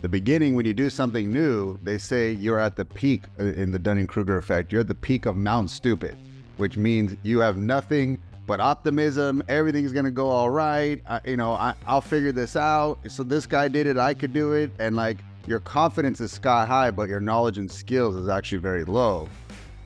the beginning when you do something new, they say you're at the peak uh, in the Dunning-Kruger effect. You're at the peak of Mount Stupid, which means you have nothing but optimism. Everything's gonna go all right. I, you know, I, I'll figure this out. So this guy did it. I could do it. And like your confidence is sky high, but your knowledge and skills is actually very low.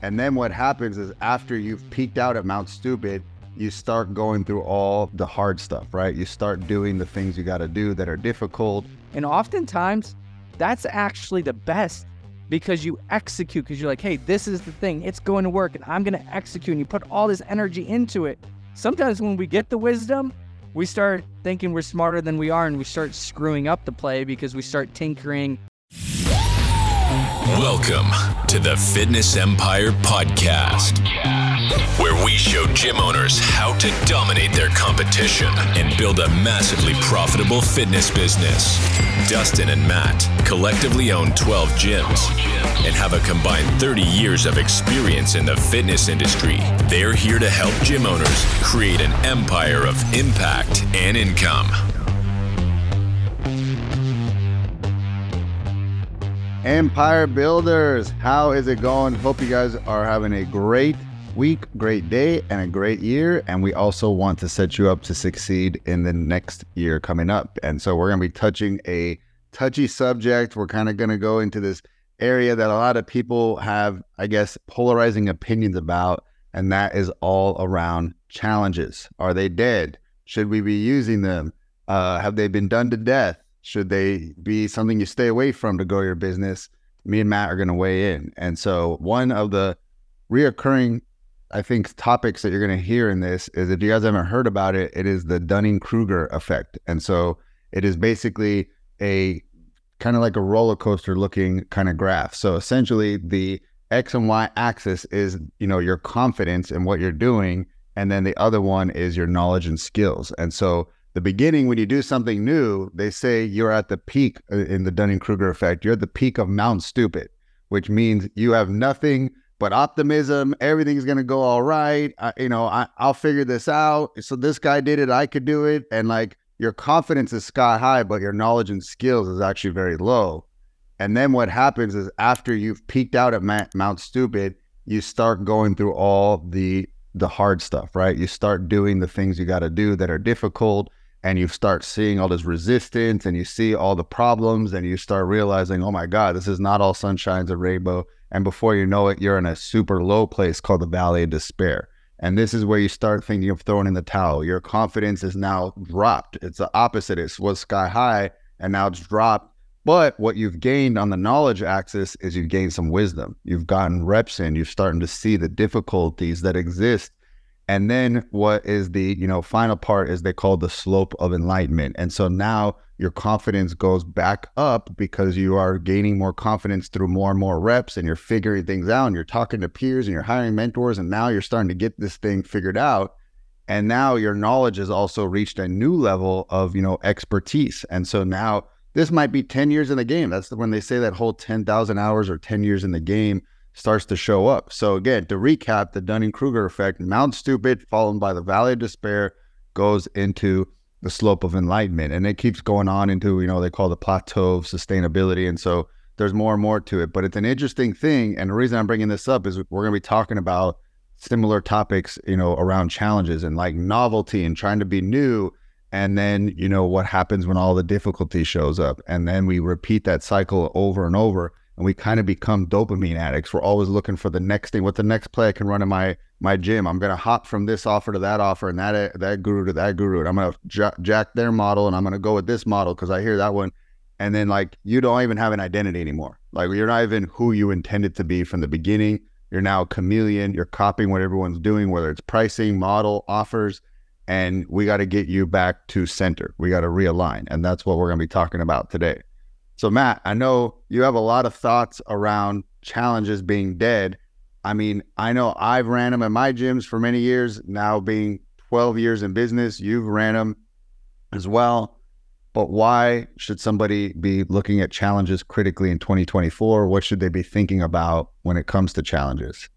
And then what happens is after you've peaked out at Mount Stupid, you start going through all the hard stuff, right? You start doing the things you got to do that are difficult. And oftentimes, that's actually the best because you execute because you're like, hey, this is the thing, it's going to work, and I'm going to execute. And you put all this energy into it. Sometimes when we get the wisdom, we start thinking we're smarter than we are and we start screwing up the play because we start tinkering. Welcome to the Fitness Empire Podcast, where we show gym owners how to dominate their competition and build a massively profitable fitness business. Dustin and Matt collectively own 12 gyms and have a combined 30 years of experience in the fitness industry. They're here to help gym owners create an empire of impact and income. Empire Builders, how is it going? Hope you guys are having a great week, great day, and a great year. And we also want to set you up to succeed in the next year coming up. And so we're going to be touching a touchy subject. We're kind of going to go into this area that a lot of people have, I guess, polarizing opinions about. And that is all around challenges. Are they dead? Should we be using them? Uh, have they been done to death? Should they be something you stay away from to grow your business? Me and Matt are going to weigh in. And so, one of the reoccurring, I think, topics that you're going to hear in this is if you guys haven't heard about it, it is the Dunning Kruger effect. And so, it is basically a kind of like a roller coaster looking kind of graph. So, essentially, the X and Y axis is, you know, your confidence in what you're doing. And then the other one is your knowledge and skills. And so, the beginning when you do something new they say you're at the peak uh, in the dunning-kruger effect. You're at the peak of mount stupid which means you have nothing but optimism. Everything's going to go all right. I, you know I, i'll figure this out. So this guy did it. I could do it. And like your confidence is sky high but your knowledge and skills is actually very low. And then what happens is after you've peaked out at mount stupid you start going through all the the hard stuff right? You start doing the things you got to do that are difficult and you start seeing all this resistance and you see all the problems and you start realizing, oh my God, this is not all sunshines and rainbow. And before you know it, you're in a super low place called the Valley of Despair. And this is where you start thinking of throwing in the towel. Your confidence is now dropped. It's the opposite. It was sky high and now it's dropped. But what you've gained on the knowledge axis is you've gained some wisdom. You've gotten reps in. You're starting to see the difficulties that exist and then what is the, you know, final part is they call the slope of enlightenment. And so now your confidence goes back up because you are gaining more confidence through more and more reps and you're figuring things out and you're talking to peers and you're hiring mentors and now you're starting to get this thing figured out. And now your knowledge has also reached a new level of, you know, expertise. And so now this might be 10 years in the game. That's when they say that whole 10,000 hours or 10 years in the game starts to show up. So again, to recap, the Dunning-Kruger effect, Mount Stupid followed by the Valley of Despair goes into the slope of enlightenment and it keeps going on into, you know, they call the plateau of sustainability. And so there's more and more to it, but it's an interesting thing. And the reason I'm bringing this up is we're going to be talking about similar topics, you know, around challenges and like novelty and trying to be new. And then, you know, what happens when all the difficulty shows up. And then we repeat that cycle over and over and we kind of become dopamine addicts. We're always looking for the next thing. What the next play I can run in my my gym? I'm gonna hop from this offer to that offer, and that that guru to that guru. And I'm gonna j- jack their model, and I'm gonna go with this model because I hear that one. And then like you don't even have an identity anymore. Like you're not even who you intended to be from the beginning. You're now a chameleon. You're copying what everyone's doing, whether it's pricing, model, offers. And we got to get you back to center. We got to realign. And that's what we're going to be talking about today. So, Matt, I know you have a lot of thoughts around challenges being dead. I mean, I know I've ran them in my gyms for many years. Now, being 12 years in business, you've ran them as well. But why should somebody be looking at challenges critically in 2024? What should they be thinking about when it comes to challenges?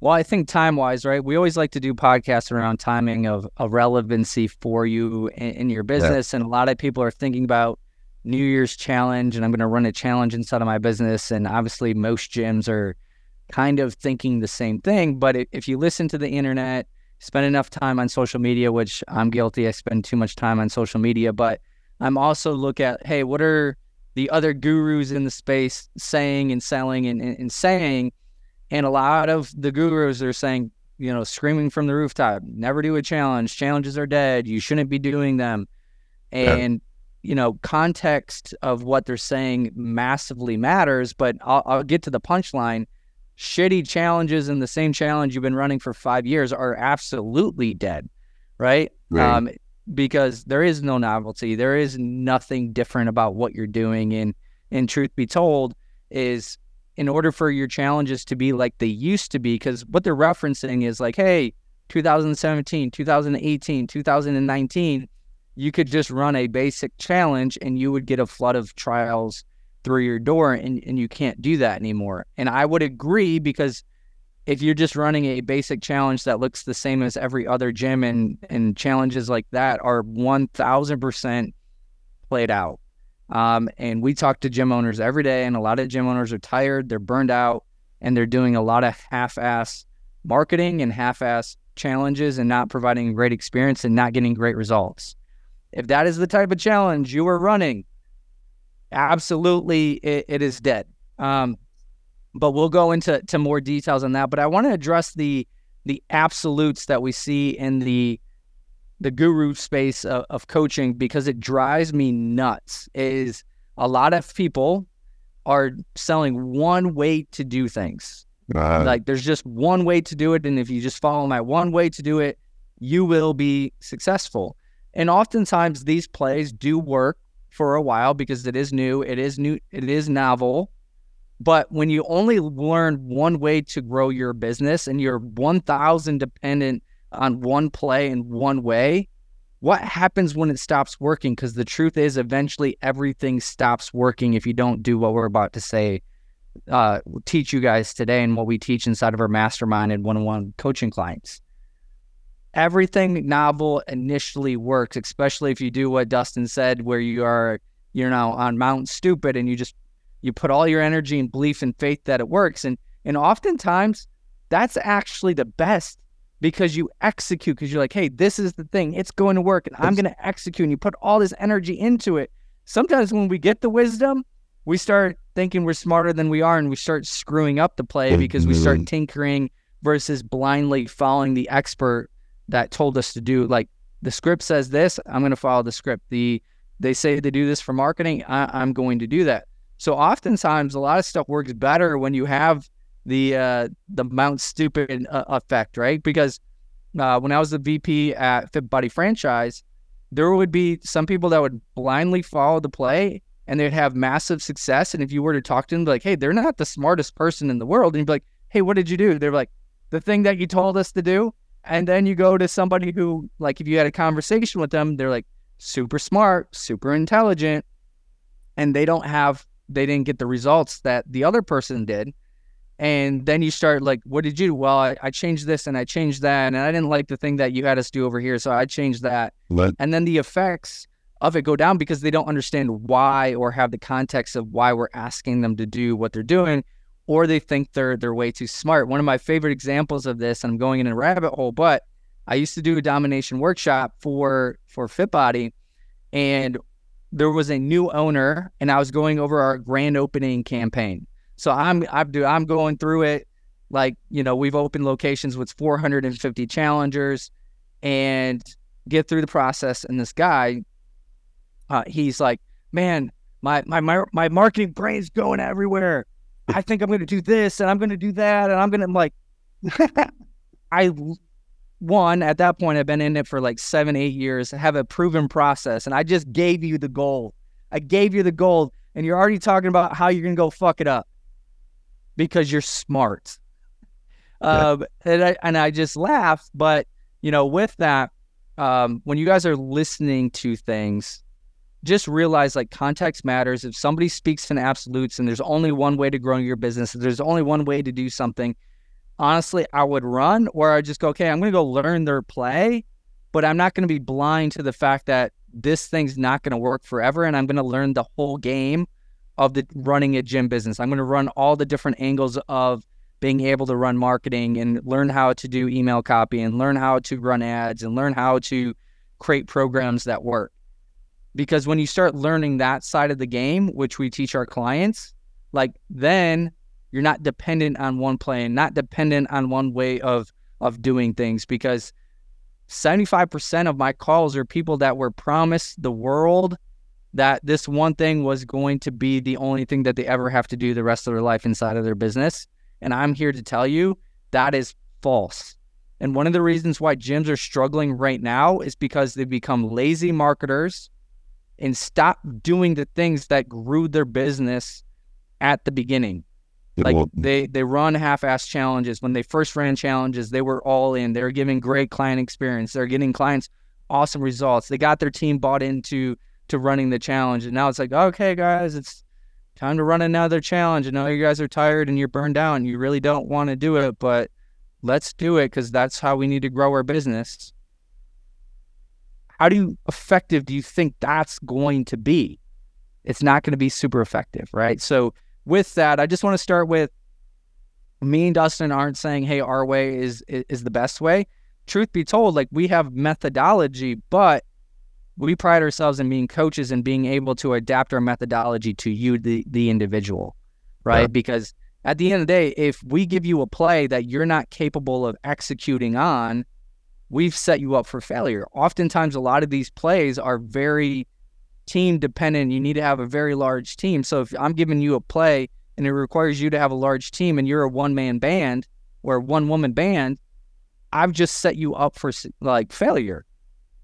Well, I think time wise, right? We always like to do podcasts around timing of, of relevancy for you in, in your business. Yeah. And a lot of people are thinking about New Year's challenge and I'm going to run a challenge inside of my business. And obviously, most gyms are kind of thinking the same thing. But if you listen to the internet, spend enough time on social media, which I'm guilty, I spend too much time on social media, but I'm also look at, hey, what are the other gurus in the space saying and selling and, and, and saying? And a lot of the gurus are saying, you know, screaming from the rooftop, never do a challenge. Challenges are dead. You shouldn't be doing them. And, yeah. You know, context of what they're saying massively matters. But I'll, I'll get to the punchline. Shitty challenges and the same challenge you've been running for five years are absolutely dead, right? right. Um, because there is no novelty. There is nothing different about what you're doing. And, and truth be told, is in order for your challenges to be like they used to be, because what they're referencing is like, hey, 2017, 2018, 2019, you could just run a basic challenge and you would get a flood of trials through your door, and, and you can't do that anymore. And I would agree because if you're just running a basic challenge that looks the same as every other gym and, and challenges like that are 1000% played out. Um, and we talk to gym owners every day, and a lot of gym owners are tired, they're burned out, and they're doing a lot of half ass marketing and half ass challenges and not providing great experience and not getting great results. If that is the type of challenge you are running, absolutely it, it is dead. Um, but we'll go into to more details on that. But I want to address the the absolutes that we see in the the guru space of, of coaching because it drives me nuts is a lot of people are selling one way to do things. Uh, like there's just one way to do it. And if you just follow that one way to do it, you will be successful. And oftentimes these plays do work for a while because it is new, it is new, it is novel. But when you only learn one way to grow your business and you're 1000 dependent on one play in one way, what happens when it stops working? Because the truth is, eventually everything stops working if you don't do what we're about to say, uh, teach you guys today, and what we teach inside of our mastermind and one on one coaching clients. Everything novel initially works, especially if you do what Dustin said, where you are, you know, on Mount Stupid and you just you put all your energy and belief and faith that it works. And and oftentimes that's actually the best because you execute because you're like, hey, this is the thing. It's going to work and I'm going to execute. And you put all this energy into it. Sometimes when we get the wisdom, we start thinking we're smarter than we are and we start screwing up the play mm, because we start mm. tinkering versus blindly following the expert that told us to do. Like the script says this, I'm going to follow the script. The they say to do this for marketing, I, I'm going to do that. So oftentimes a lot of stuff works better when you have the uh, the Mount Stupid uh, effect, right? Because uh, when I was the VP at Fit Body Franchise, there would be some people that would blindly follow the play and they'd have massive success. And if you were to talk to them, like, hey, they're not the smartest person in the world, and you'd be like, hey, what did you do? They're like, the thing that you told us to do. And then you go to somebody who, like, if you had a conversation with them, they're like super smart, super intelligent, and they don't have, they didn't get the results that the other person did. And then you start like what did you do? Well I, I, changed this and i changed that and i didn't like the thing that you had us do over here so i changed that. Let- and then the effects of it go down because they don't understand why or have the context of why we're asking them to do what they're doing or they think they're they're way too smart. One of my favorite examples of this and i'm going in a rabbit hole but i used to do a domination workshop for for fitbody and there was a new owner and i was going over our grand opening campaign. So I'm I'm do I'm going through it like you know we've opened locations with 450 challengers and get through the process and this guy uh, he's like man my my my, my marketing brain's going everywhere i think i'm going to do this and i'm going to do that and i'm going to like i one at that point i've been in it for like seven eight years have a proven process and i just gave you the gold i gave you the gold and you're already talking about how you're going to go fuck it up because you're smart. Yeah. Um, and I and I just laugh, but you know, with that, um, when you guys are listening to things, just realize like context matters. If somebody speaks in absolutes and there's only one way to grow your business, there's only one way to do something. Honestly, I would run or I just go, okay, I'm going to go learn their play, but I'm not going to be blind to the fact that this thing's not going to work forever and I'm going to learn the whole game of the running a gym business. I'm going to run all the different angles of being able to run marketing and learn how to do email copy and learn how to run ads and learn how to create programs that work. Because when you start learning that side of the game, which we teach our clients, like then you're not dependent on one play not dependent on one way of of doing things because 75% of my calls are people that were promised the world that this one thing was going to be the only thing that they ever have to do the rest of their life inside of their business. And I'm here to tell you that is false. And one of the reasons why gyms are struggling right now is because they've become lazy marketers and stop doing the things that grew their business at the beginning. Like they they run half-ass challenges. When they first ran challenges, they were all in. They're giving great client experience. They're getting clients awesome results. They got their team bought into to running the challenge, and now it's like, okay, guys, it's time to run another challenge. I know you guys are tired and you're burned out, and you really don't want to do it, but let's do it because that's how we need to grow our business. How do you effective do you think that's going to be? It's not going to be super effective, right? So with that, I just want to start with me and Dustin aren't saying, hey, our way is, is the best way. Truth be told, like we have methodology, but we pride ourselves in being coaches and being able to adapt our methodology to you, the, the individual, right? Yeah. Because at the end of the day, if we give you a play that you're not capable of executing on, we've set you up for failure. Oftentimes, a lot of these plays are very team dependent. You need to have a very large team. So if I'm giving you a play and it requires you to have a large team and you're a one man band or one woman band, I've just set you up for like failure,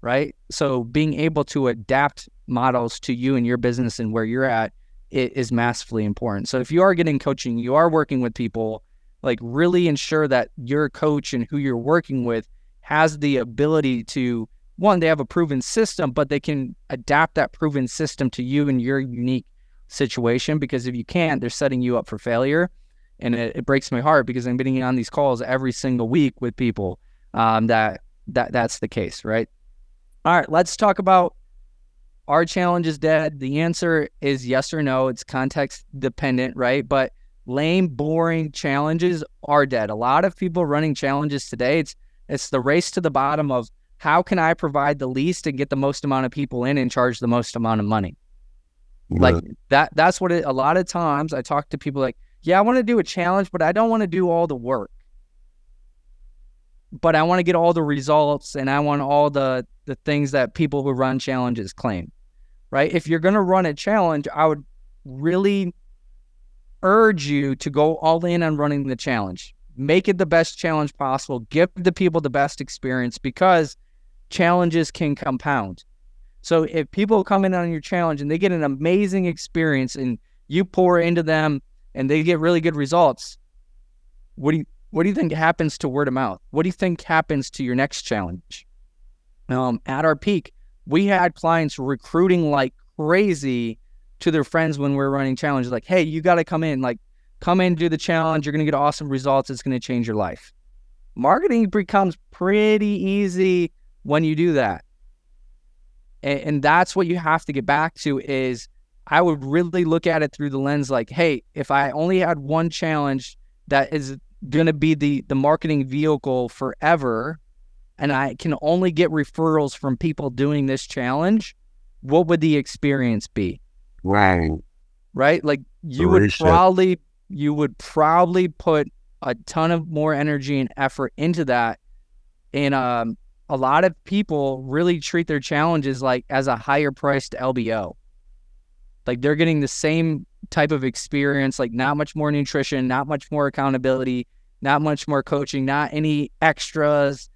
right? So being able to adapt models to you and your business and where you're at is massively important. So if you are getting coaching, you are working with people, like really ensure that your coach and who you're working with has the ability to one, they have a proven system, but they can adapt that proven system to you and your unique situation. Because if you can't, they're setting you up for failure. And it, it breaks my heart because I'm getting on these calls every single week with people um, that that that's the case, right? All right, let's talk about our challenge is dead. The answer is yes or no. It's context dependent, right? But lame, boring challenges are dead. A lot of people running challenges today, it's it's the race to the bottom of how can I provide the least and get the most amount of people in and charge the most amount of money? Like that that's what it a lot of times I talk to people like, yeah, I want to do a challenge, but I don't want to do all the work. But I want to get all the results and I want all the the things that people who run challenges claim. Right? If you're going to run a challenge, I would really urge you to go all in on running the challenge. Make it the best challenge possible. Give the people the best experience because challenges can compound. So if people come in on your challenge and they get an amazing experience and you pour into them and they get really good results, what do you what do you think happens to word of mouth? What do you think happens to your next challenge? Um, at our peak, we had clients recruiting like crazy to their friends when we are running challenges. Like, hey, you got to come in. Like, come in, do the challenge. You're going to get awesome results. It's going to change your life. Marketing becomes pretty easy when you do that. And, and that's what you have to get back to is I would really look at it through the lens like, hey, if I only had one challenge that is going to be the the marketing vehicle forever and I can only get referrals from people doing this challenge, what would the experience be? Right. Right? Like you would probably you would probably put a ton of more energy and effort into that and um a lot of people really treat their challenges like as a higher priced LBO. Like they're getting the same type of experience, like not much more nutrition, not much more accountability, not much more coaching, not any extras,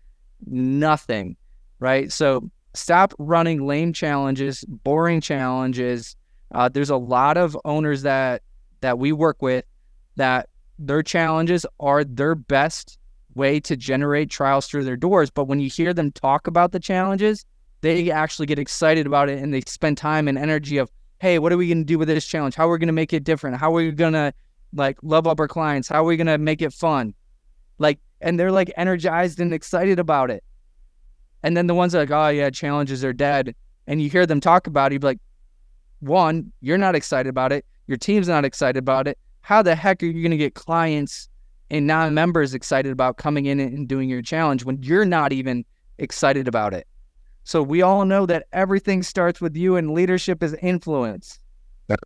nothing. Right. So stop running lame challenges, boring challenges. Uh, there's a lot of owners that that we work with that their challenges are their best way to generate trials through their doors. But when you hear them talk about the challenges, they actually get excited about it and they spend time and energy of, hey, what are we going to do with this challenge? How are we going to make it different? How are we going to like love up our clients? How are we going to make it fun? Like, and they're like energized and excited about it. And then the ones that like, oh yeah, challenges are dead. and you hear them talk about it, you'd be like, one, you're not excited about it. Your team's not excited about it. How the heck are you going to get clients and non members excited about coming in and doing your challenge when you're not even excited about it? So we all know that everything starts with you and leadership is influence.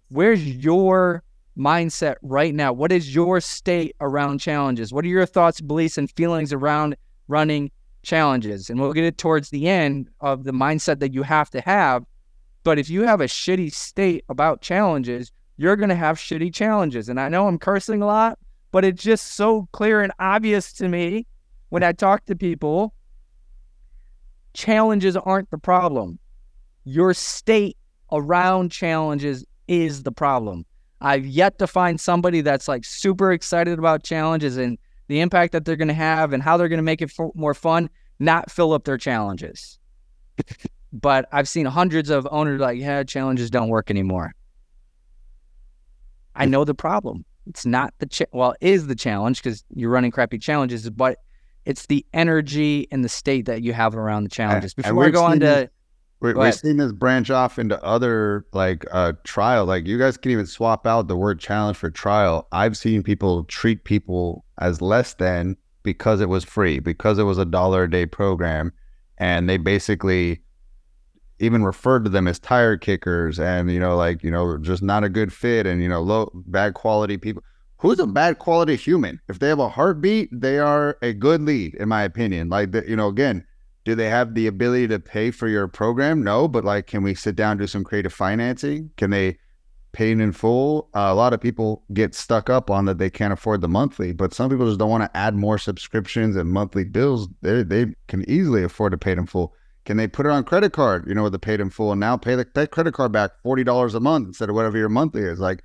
Where's your mindset right now? What is your state around challenges? What are your thoughts, beliefs, and feelings around running challenges? And we'll get it towards the end of the mindset that you have to have. But if you have a shitty state about challenges, you're going to have shitty challenges. And I know I'm cursing a lot, but it's just so clear and obvious to me when I talk to people. Challenges aren't the problem. Your state around challenges is the problem. I've yet to find somebody that's like super excited about challenges and the impact that they're going to have and how they're going to make it f- more fun, not fill up their challenges. but I've seen hundreds of owners like, yeah, challenges don't work anymore. I know the problem. It's not the cha- well, it is the challenge because you're running crappy challenges, but it's the energy and the state that you have around the challenges. Before I go on to we're, we're seeing this branch off into other like uh trial. Like you guys can even swap out the word challenge for trial. I've seen people treat people as less than because it was free, because it was a dollar a day program, and they basically even referred to them as tire kickers and you know like you know just not a good fit and you know low bad quality people who's a bad quality human if they have a heartbeat they are a good lead in my opinion like the, you know again do they have the ability to pay for your program? No, but like, can we sit down do some creative financing? Can they pay in full? Uh, a lot of people get stuck up on that they can't afford the monthly, but some people just don't want to add more subscriptions and monthly bills. They they can easily afford to pay in full. Can they put it on credit card? You know, with the paid in full, and now pay the that credit card back forty dollars a month instead of whatever your monthly is. Like,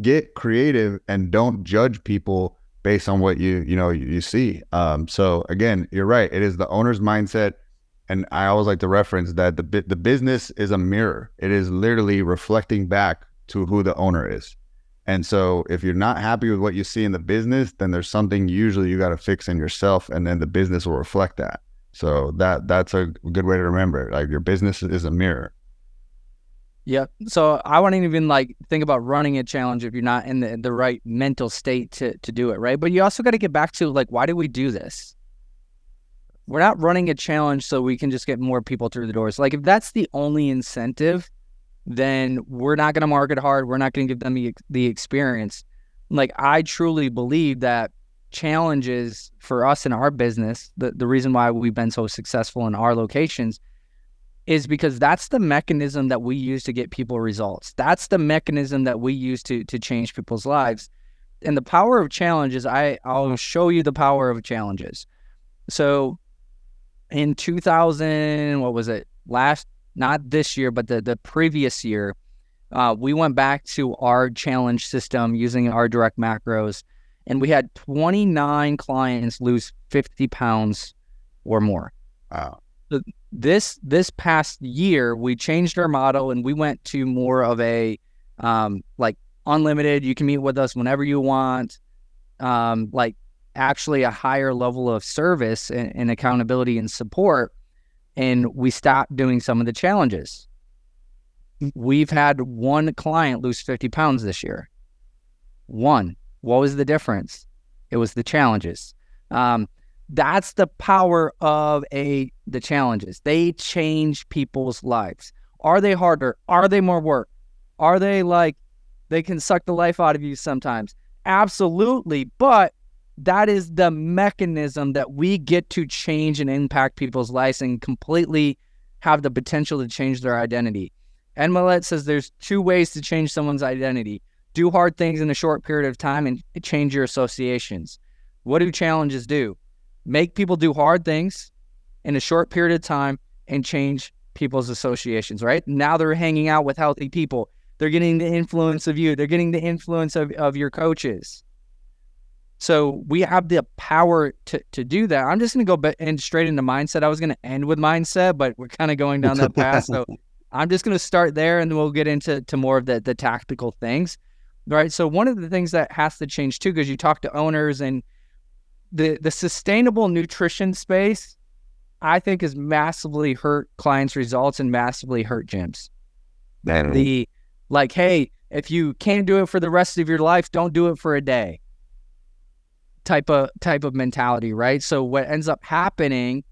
get creative and don't judge people based on what you you know you see. Um, so again, you're right. It is the owner's mindset, and I always like to reference that the the business is a mirror. It is literally reflecting back to who the owner is. And so if you're not happy with what you see in the business, then there's something usually you got to fix in yourself, and then the business will reflect that. So that that's a good way to remember it. Like your business is a mirror. Yeah. So I wouldn't even like think about running a challenge if you're not in the, the right mental state to, to do it, right? But you also got to get back to like, why do we do this? We're not running a challenge so we can just get more people through the doors. Like if that's the only incentive, then we're not going to market hard. We're not going to give them the, the experience. Like I truly believe that challenges for us in our business, the, the reason why we've been so successful in our locations – is because that's the mechanism that we use to get people results. That's the mechanism that we use to to change people's lives. And the power of challenges, I I'll show you the power of challenges. So in 2000, what was it? Last not this year, but the the previous year, uh, we went back to our challenge system using our direct macros, and we had 29 clients lose 50 pounds or more. Wow. This this past year we changed our model and we went to more of a um, like unlimited you can meet with us whenever you want um, like actually a higher level of service and, and accountability and support. And we stopped doing some of the challenges. We've had one client lose 50 pounds this year. One what was the difference it was the challenges um, that's the power of a the challenges. They change people's lives. Are they harder? Are they more work? Are they like they can suck the life out of you sometimes? Absolutely. But that is the mechanism that we get to change and impact people's lives and completely have the potential to change their identity. And Mylett says there's two ways to change someone's identity do hard things in a short period of time and change your associations. What do challenges do? make people do hard things in a short period of time and change people's associations, right? Now they're hanging out with healthy people. They're getting the influence of you. They're getting the influence of, of your coaches. So we have the power to, to do that. I'm just going to go in straight into mindset. I was going to end with mindset, but we're kind of going down that path. So I'm just going to start there and then we'll get into to more of the, the tactical things. Right. So one of the things that has to change too, because you talk to owners and the the sustainable nutrition space I think has massively hurt clients' results and massively hurt gyms. The like, hey, if you can't do it for the rest of your life, don't do it for a day. Type of type of mentality, right? So what ends up happening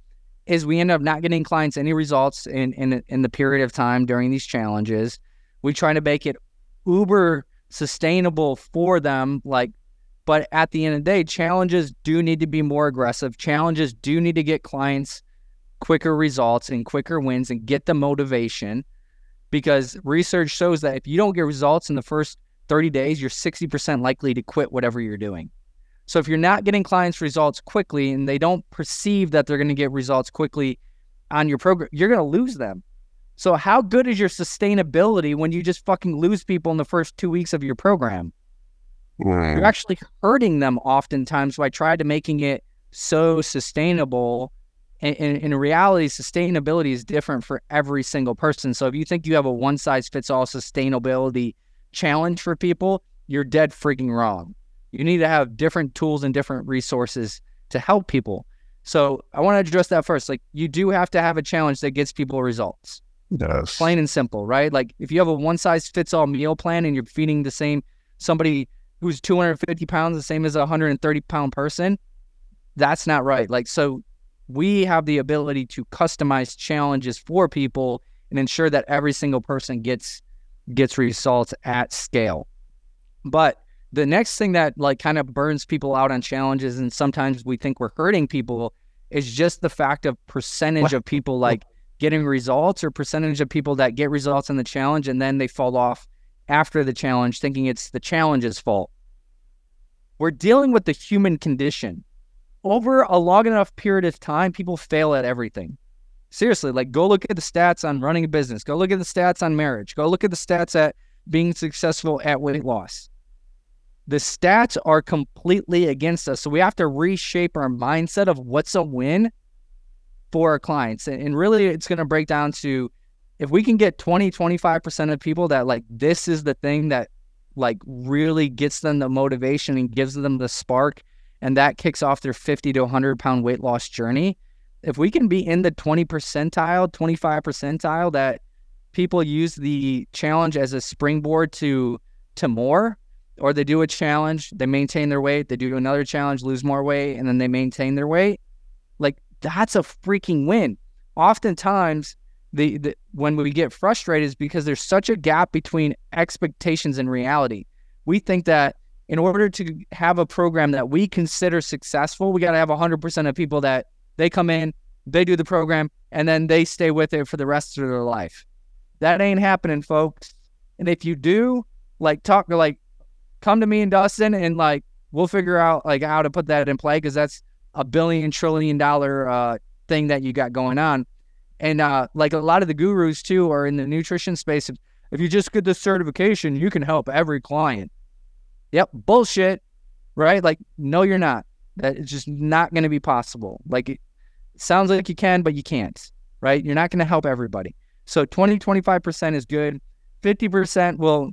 is we end up not getting clients any results in in in the period of time during these challenges. We try to make it uber sustainable for them, like but at the end of the day, challenges do need to be more aggressive. Challenges do need to get clients quicker results and quicker wins and get the motivation because research shows that if you don't get results in the first 30 days, you're 60% likely to quit whatever you're doing. So if you're not getting clients results quickly and they don't perceive that they're going to get results quickly on your program, you're going to lose them. So how good is your sustainability when you just fucking lose people in the first 2 weeks of your program? Mm. You're actually hurting them oftentimes by trying to making it so sustainable. And, and in reality, sustainability is different for every single person. So if you think you have a one size fits all sustainability challenge for people, you're dead freaking wrong. You need to have different tools and different resources to help people. So I want to address that first. Like you do have to have a challenge that gets people results yes. plain and simple, right? Like if you have a one size fits all meal plan and you're feeding the same somebody who's 250 pounds, the same as a 130 pound person, that's not right. Like, so we have the ability to customize challenges for people and ensure that every single person gets gets results at scale. But the next thing that like kind of burns people out on challenges and sometimes we think we're hurting people is just the fact of percentage What? of people like getting results or percentage of people that get results in the challenge and then they fall off after the challenge thinking it's the challenge's fault. We're dealing with the human condition. Over a long enough period of time, people fail at everything. Seriously, like go look at the stats on running a business, go look at the stats on marriage, go look at the stats at being successful at weight loss. The stats are completely against us. So we have to reshape our mindset of what's a win for our clients. And, really, it's going to break down to if we can get 20, 25% of people that like this is the thing that like really gets them the motivation and gives them the spark, and that kicks off their 50 to 100 pound weight loss journey. If we can be in the 20 percentile, 25 percentile, that people use the challenge as a springboard to to more, or they do a challenge, they maintain their weight, they do another challenge, lose more weight, and then they maintain their weight. That's a freaking win. Oftentimes, the, the when we get frustrated is because there's such a gap between expectations and reality. We think that in order to have a program that we consider successful, we got to have 100% of people that they come in, they do the program, and then they stay with it for the rest of their life. That ain't happening, folks. And if you do, like talk like come to me and Dustin and like we'll figure out like how to put that in play because that's a billion trillion dollar uh, thing that you got going on. And uh, like a lot of the gurus too are in the nutrition space. If, you just get this certification, you can help every client. Yep, bullshit, right? Like, no, you're not. That is just not going to be possible. Like, it sounds like you can, but you can't, right? You're not going to help everybody. So 20, 25% is good. 50% will,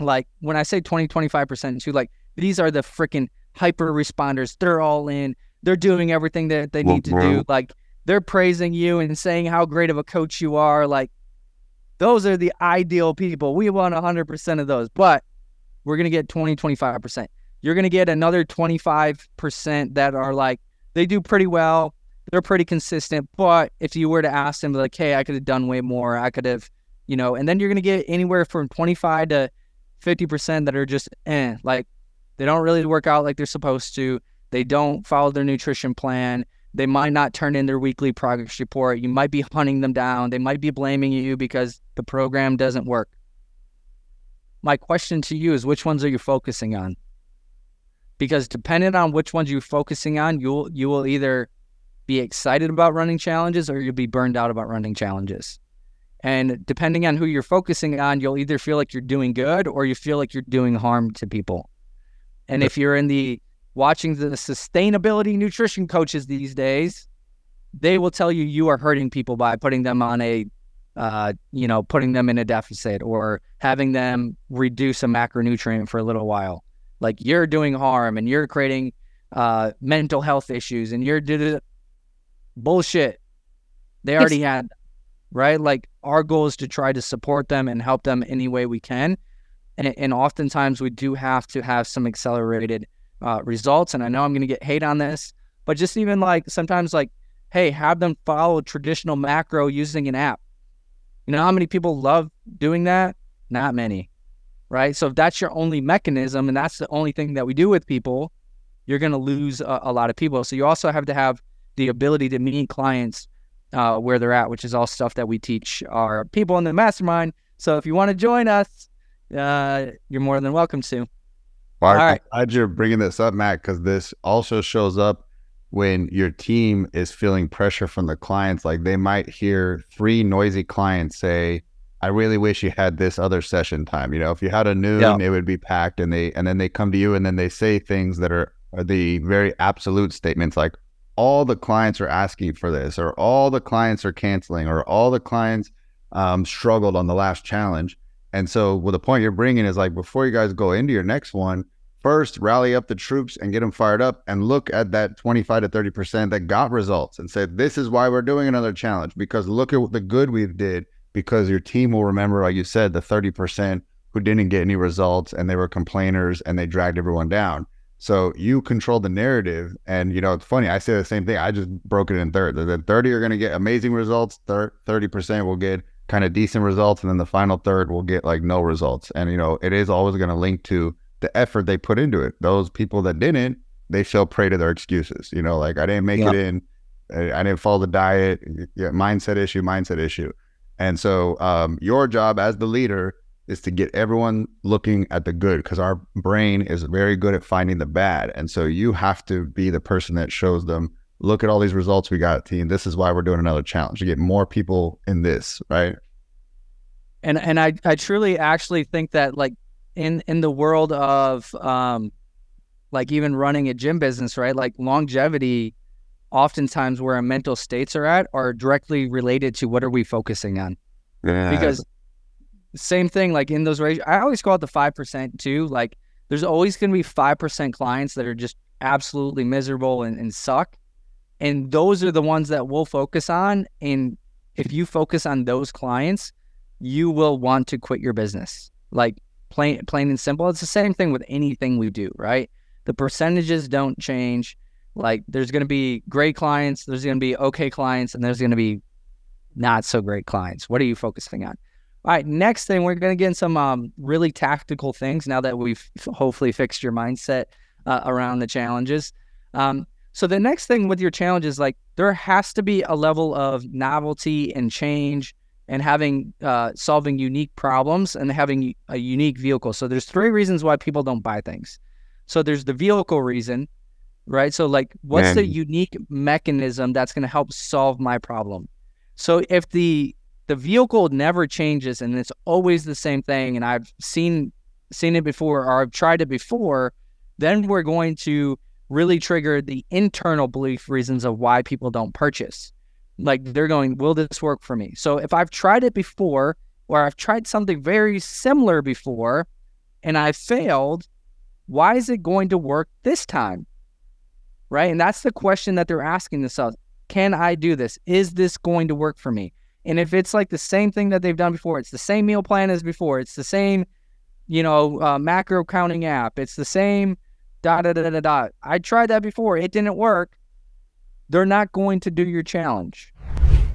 like, when I say 20, 25% too, like, these are the freaking hyper responders. They're all in. They're doing everything that they need to do. Like, they're praising you and saying how great of a coach you are. Like, those are the ideal people. We want 100% of those, but we're going to get 20, 25%. You're going to get another 25% that are like, they do pretty well. They're pretty consistent. But if you were to ask them, like, hey, I could have done way more, I could have, you know, and then you're going to get anywhere from 25 to 50% that are just, eh, like, they don't really work out like they're supposed to. They don't follow their nutrition plan. They might not turn in their weekly progress report. You might be hunting them down. They might be blaming you because the program doesn't work. My question to you is which ones are you focusing on? Because depending on which ones you're focusing on, you'll you will either be excited about running challenges or you'll be burned out about running challenges. And depending on who you're focusing on, you'll either feel like you're doing good or you feel like you're doing harm to people. And if you're in the watching the sustainability nutrition coaches these days, they will tell you you are hurting people by putting them on a, uh, you know, putting them in a deficit or having them reduce a macronutrient for a little while. Like you're doing harm and you're creating uh, mental health issues and you're did bullshit. They already had, right? Like our goal is to try to support them and help them any way we can. And, and oftentimes we do have to have some accelerated uh, results. And I know I'm going to get hate on this, but just even like sometimes like, hey, have them follow traditional macro using an app. You know how many people love doing that? Not many, right? So if that's your only mechanism and that's the only thing that we do with people, you're going to lose a, a, lot of people. So you also have to have the ability to meet clients uh, where they're at, which is all stuff that we teach our people in the mastermind. So if you want to join us, uh, you're more than welcome to. Well, all right. glad you're bringing this up, Matt, because this also shows up when your team is feeling pressure from the clients. Like they might hear three noisy clients say, I really wish you had this other session time. You know, if you had a noon, yeah. it would be packed. And they and then they come to you and then they say things that are, are the very absolute statements like, all the clients are asking for this, or all the clients are canceling, or all the clients um, struggled on the last challenge. And so, well, the point you're bringing is like before you guys go into your next one, first rally up the troops and get them fired up, and look at that 25 to 30 percent that got results, and say this is why we're doing another challenge because look at the good we've did. Because your team will remember, like you said, the 30 percent who didn't get any results and they were complainers and they dragged everyone down. So you control the narrative. And, you know, it's funny. I say the same thing. I just broke it in third. The 30 are going to get amazing results. 30% will get kind of decent results. And then the final third will get like no results. And, you know, it is always going to link to the effort they put into it. Those people that didn't, they fell prey to their excuses. You know, like I didn't make it in. I didn't follow the diet. Yeah, mindset issue, mindset issue. And so um, your job as the leader is to get everyone looking at the good because our brain is very good at finding the bad. And so you have to be the person that shows them, look at all these results we got, team. This is why we're doing another challenge to get more people in this, right? And and I, I truly actually think that like in in the world of um like even running a gym business, right? Like longevity, oftentimes where our mental states are at are directly related to what are we focusing on. Yeah. Because same thing, like in those ratios, I always call it the 5% too. Like there's always going to be 5% clients that are just absolutely miserable and, and suck. And those are the ones that we'll focus on. And if you focus on those clients, you will want to quit your business. Like plain, plain and simple. It's the same thing with anything we do, right? The percentages don't change. Like there's going to be great clients, there's going to be okay clients, and there's going to be not so great clients. What are you focusing on? All right, next thing we're going to get some um, really tactical things now that we've hopefully fixed your mindset uh, around the challenges. Um, so the next thing with your challenge is like there has to be a level of novelty and change and having uh, solving unique problems and having a unique vehicle. So there's three reasons why people don't buy things. So there's the vehicle reason, right? So like what's Man. the unique mechanism that's going to help solve my problem? So if the the vehicle never changes and it's always the same thing and I've seen seen it before or I've tried it before, then we're going to really trigger the internal belief reasons of why people don't purchase. Like they're going, will this work for me? So if I've tried it before or I've tried something very similar before and I failed, why is it going to work this time? Right? And that's the question that they're asking themselves. Can I do this? Is this going to work for me? And if it's like the same thing that they've done before, it's the same meal plan as before, it's the same, you know, uh, macro counting app, it's the same da da da da da. I tried that before, it didn't work. They're not going to do your challenge.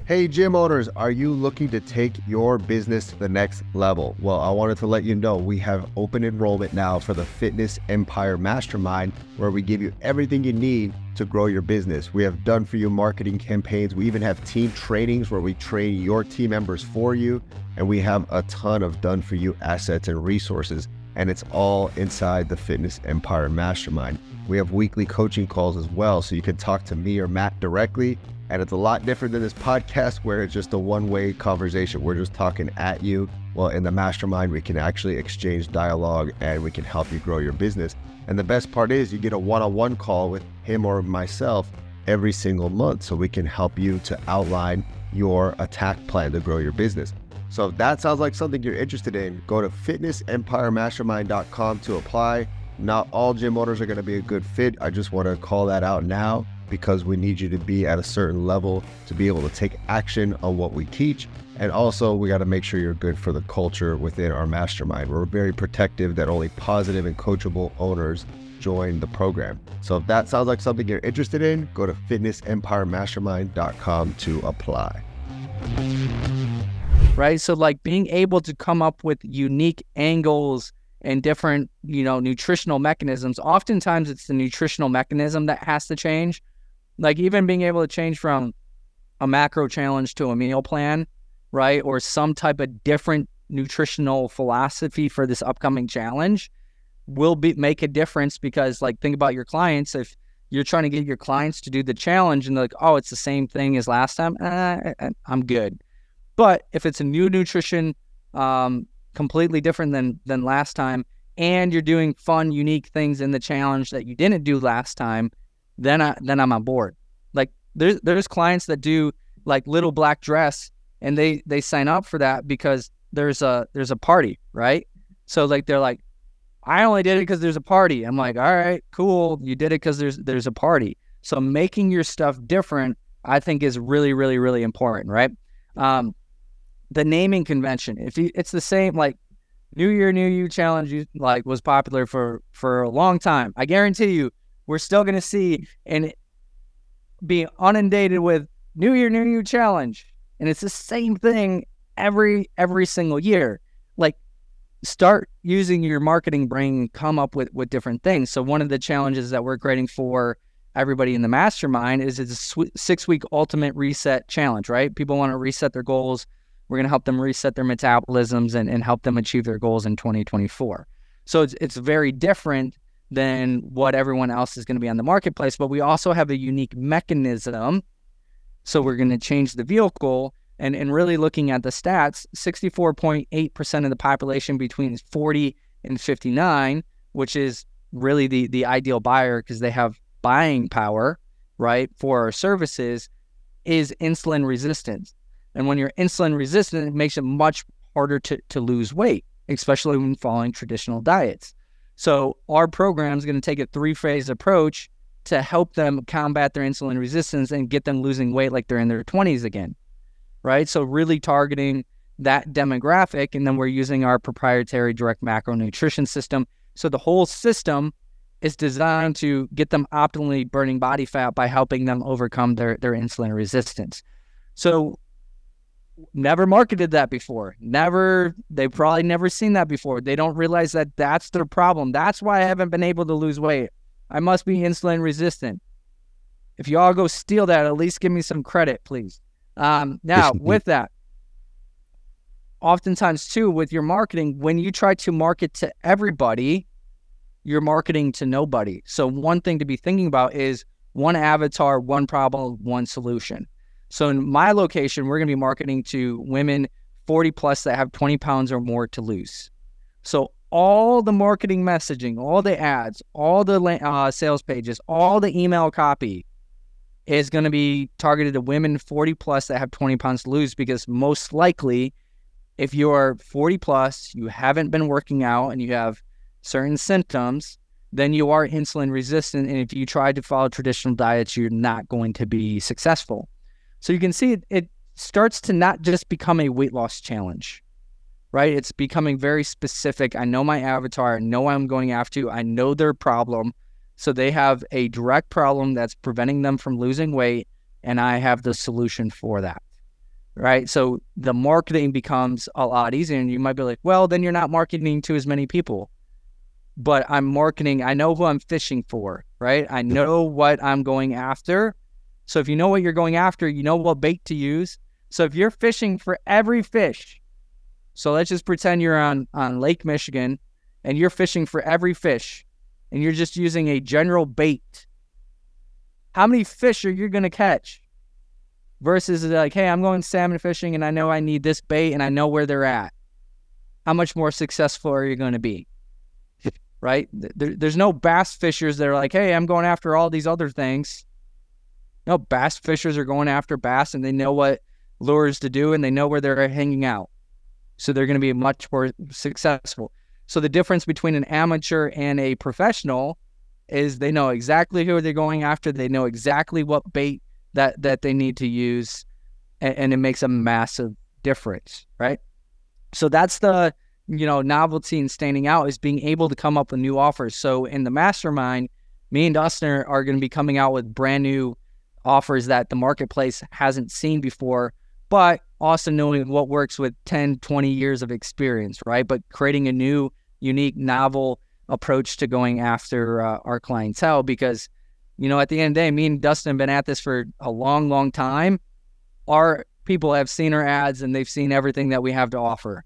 Hey, gym owners, are you looking to take your business to the next level? Well, I wanted to let you know we have open enrollment now for the Fitness Empire Mastermind, where we give you everything you need to grow your business. We have done for you marketing campaigns. We even have team trainings where we train your team members for you. And we have a ton of done for you assets and resources. And it's all inside the Fitness Empire Mastermind. We have weekly coaching calls as well. So you can talk to me or Matt directly and it's a lot different than this podcast where it's just a one way conversation. We're just talking at you. Well, in the mastermind, we can actually exchange dialogue and we can help you grow your business. And the best part is, you get a one on one call with him or myself every single month. So we can help you to outline your attack plan to grow your business. So if that sounds like something you're interested in, go to fitnessempiremastermind.com to apply. Not all gym owners are going to be a good fit. I just want to call that out now because we need you to be at a certain level to be able to take action on what we teach. And also, we got to make sure you're good for the culture within our mastermind. We're very protective that only positive and coachable owners join the program. So if that sounds like something you're interested in, go to fitnessempiremastermind.com to apply. Right. So, like being able to come up with unique angles and different, you know, nutritional mechanisms. Oftentimes, it's the nutritional mechanism that has to change. Like even being able to change from a macro challenge to a meal plan, right, or some type of different nutritional philosophy for this upcoming challenge will be make a difference because like think about your clients if you're trying to get your clients to do the challenge and they're like oh it's the same thing as last time eh, i'm good but if it's a new nutrition um, completely different than than last time and you're doing fun unique things in the challenge that you didn't do last time then i then i'm on board like there's there's clients that do like little black dress and they they sign up for that because there's a there's a party right so like they're like I only did it because there's a party. I'm like, all right, cool. You did it because there's there's a party. So making your stuff different, I think, is really, really, really important, right? Um, the naming convention. If you, it's the same, like New Year, New You challenge, you, like was popular for for a long time. I guarantee you, we're still gonna see and be inundated with New Year, New You challenge, and it's the same thing every every single year. Like start using your marketing brain come up with with different things so one of the challenges that we're creating for everybody in the mastermind is it's a six week ultimate reset challenge right people want to reset their goals we're going to help them reset their metabolisms and, and help them achieve their goals in 2024 so it's, it's very different than what everyone else is going to be on the marketplace but we also have a unique mechanism so we're going to change the vehicle and, and really looking at the stats, 64.8% of the population between 40 and 59, which is really the, the ideal buyer because they have buying power, right, for our services, is insulin resistant. And when you're insulin resistant, it makes it much harder to, to lose weight, especially when following traditional diets. So our program is going to take a three phase approach to help them combat their insulin resistance and get them losing weight like they're in their 20s again right? So really targeting that demographic. And then we're using our proprietary direct macronutrition system. So the whole system is designed to get them optimally burning body fat by helping them overcome their, their insulin resistance. So never marketed that before. Never, they've probably never seen that before. They don't realize that that's their problem. That's why I haven't been able to lose weight. I must be insulin resistant. If you all go steal that, at least give me some credit, please. Um, now, with that, oftentimes too, with your marketing, when you try to market to everybody, you're marketing to nobody. So, one thing to be thinking about is one avatar, one problem, one solution. So, in my location, we're going to be marketing to women 40 plus that have 20 pounds or more to lose. So, all the marketing messaging, all the ads, all the uh, sales pages, all the email copy is going to be targeted to women 40 plus that have 20 pounds to lose because most likely if you're 40 plus you haven't been working out and you have certain symptoms then you are insulin resistant and if you try to follow traditional diets you're not going to be successful so you can see it, it starts to not just become a weight loss challenge right it's becoming very specific i know my avatar i know i'm going after i know their problem so they have a direct problem that's preventing them from losing weight, and I have the solution for that. Right. So the marketing becomes a lot easier. And you might be like, well, then you're not marketing to as many people. But I'm marketing, I know who I'm fishing for, right? I know what I'm going after. So if you know what you're going after, you know what bait to use. So if you're fishing for every fish, so let's just pretend you're on, on Lake Michigan and you're fishing for every fish and you're just using a general bait, how many fish are you going to catch? Versus like, hey, I'm going salmon fishing and I know I need this bait and I know where they're at. How much more successful are you going to be? right? There, there's no bass fishers that are like, hey, I'm going after all these other things. No, bass fishers are going after bass and they know what lures to do and they know where they're hanging out. So they're going to be much more successful. So the difference between an amateur and a professional is they know exactly who they're going after. They know exactly what bait that that they need to use, and, and it makes a massive difference, right? So that's the you know novelty and standing out is being able to come up with new offers. So in the mastermind, me and Dustin are, are going to be coming out with brand new offers that the marketplace hasn't seen before, but also knowing what works with 10, 20 years of experience, right? But creating a new, unique, novel approach to going after uh, our clientele because, you know, at the end of the day, me and Dustin have been at this for a long, long time. Our people have seen our ads and they've seen everything that we have to offer.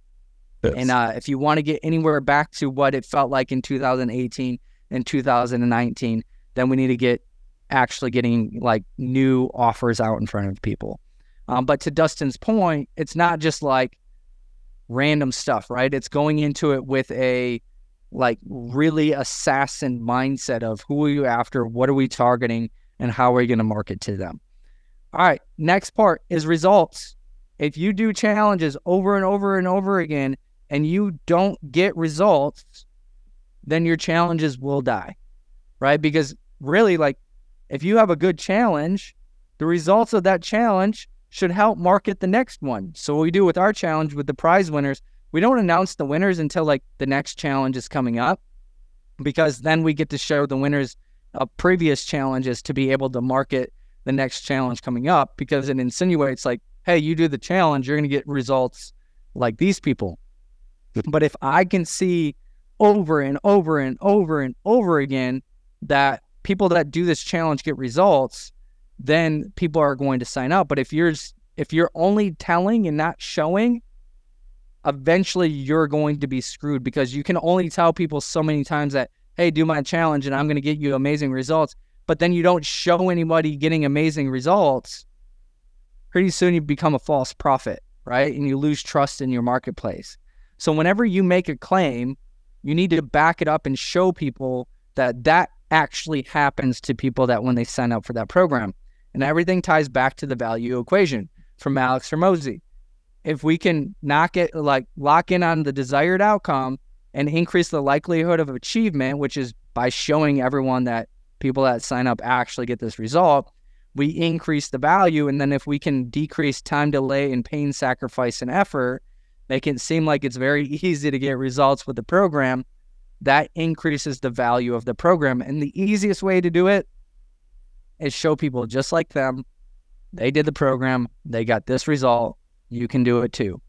Yes. And uh, if you want to get anywhere back to what it felt like in 2018 and 2019, then we need to get actually getting like new offers out in front of people. Um, but to Dustin's point, it's not just like random stuff, right? It's going into it with a like really assassin mindset of who are you after, what are we targeting, and how are we going to market to them. All right, next part is results. If you do challenges over and over and over again and you don't get results, then your challenges will die, right? Because really, like, if you have a good challenge, the results of that challenge should help market the next one. So, what we do with our challenge with the prize winners we don't announce the winners until like the next challenge is coming up because then we get to show the winners of previous challenges to be able to market the next challenge coming up because it insinuates like hey you do the challenge you're going to get results like these people but if i can see over and over and over and over again that people that do this challenge get results then people are going to sign up but if you're if you're only telling and not showing eventually you're going to be screwed because you can only tell people so many times that, hey, do my challenge and I'm going to get you amazing results. But then you don't show anybody getting amazing results. Pretty soon you become a false prophet, right? And you lose trust in your marketplace. So whenever you make a claim, you need to back it up and show people that that actually happens to people that when they sign up for that program. And everything ties back to the value equation from Alex Hormozi if we can knock it like lock in on the desired outcome and increase the likelihood of achievement, which is by showing everyone that people that sign up actually get this result, we increase the value. And then if we can decrease time delay and pain, sacrifice, and effort, make it seem like it's very easy to get results with the program, that increases the value of the program. And the easiest way to do it is show people just like them. They did the program, they got this result you can do it too.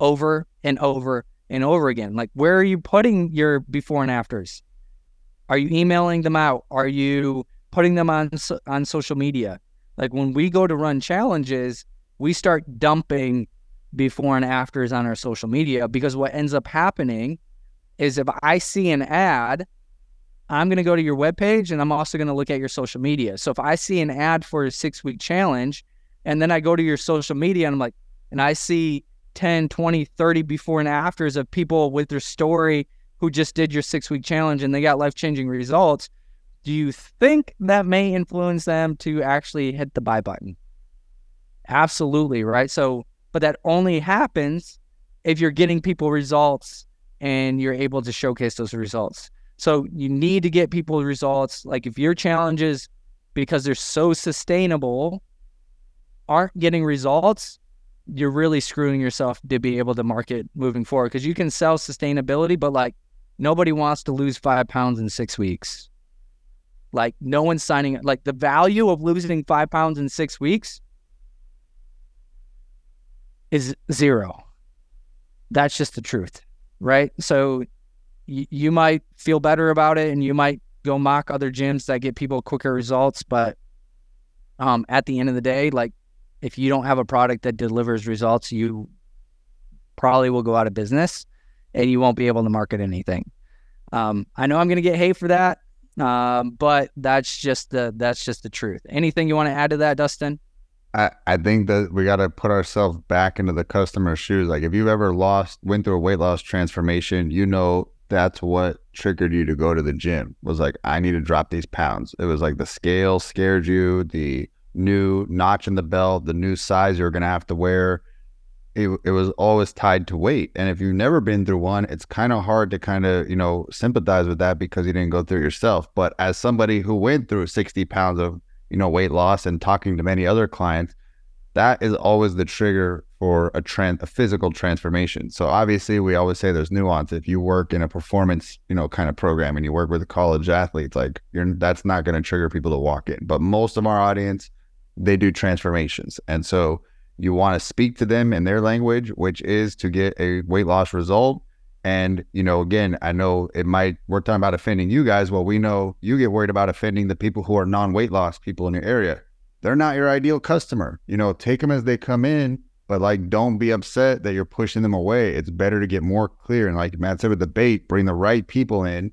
Over and over and over again. Like, where are you putting your before and afters? Are you emailing them out? Are you putting them on on social media? Like when we go to run challenges, we start dumping before and afters on our social media because what ends up happening is if I see an ad, I'm going to go to your webpage and I'm also going to look at your social media. So if I see an ad for a six week challenge and then I go to your social media and I'm like, and I see 10, 20, 30 before and afters of people with their story who just did your six week challenge and they got life changing results, do you think that may influence them to actually hit the buy button? Absolutely, right? So, but that only happens if you're getting people results and you're able to showcase those results. So, you need to get people results. Like, if your challenges, because they're so sustainable, aren't getting results, you're really screwing yourself to be able to market moving forward because you can sell sustainability, but like nobody wants to lose five pounds in six weeks. Like no one's signing like the value of losing five pounds in six weeks is zero. That's just the truth, right? So y- you might feel better about it and you might go mock other gyms that get people quicker results, but um, at the end of the day, like if you don't have a product that delivers results, you probably will go out of business and you won't be able to market anything. Um, I know I'm going to get hate for that, um, but that's just the that's just the truth. Anything you want to add to that, Dustin? I, think that we got to put ourselves back into the customer's shoes. Like if you've ever lost, went through a weight loss transformation, you know that's what triggered you to go to the gym. Was like I need to drop these pounds. It was like the scale scared you, the new notch in the belt, the new size you're going to have to wear. it, it was always tied to weight. And if you've never been through one, it's kind of hard to kind of, you know, sympathize with that because you didn't go through it yourself. But as somebody who went through 60 pounds of, you know, weight loss and talking to many other clients, that is always the trigger for a trend, a physical transformation. So obviously, we always say there's nuance. If you work in a performance, you know, kind of program and you work with a college athletes, like you're that's not going to trigger people to walk in. But most of our audience, they do transformations, and so you want to speak to them in their language, which is to get a weight loss result. And you know, again, I know it might we're talking about offending you guys. Well, we know you get worried about offending the people who are non-weight loss people in your area they're not your ideal customer. You know, take them as they come in, but like don't be upset that you're pushing them away. It's better to get more clear. And like Matt said with the bait, bring the right people in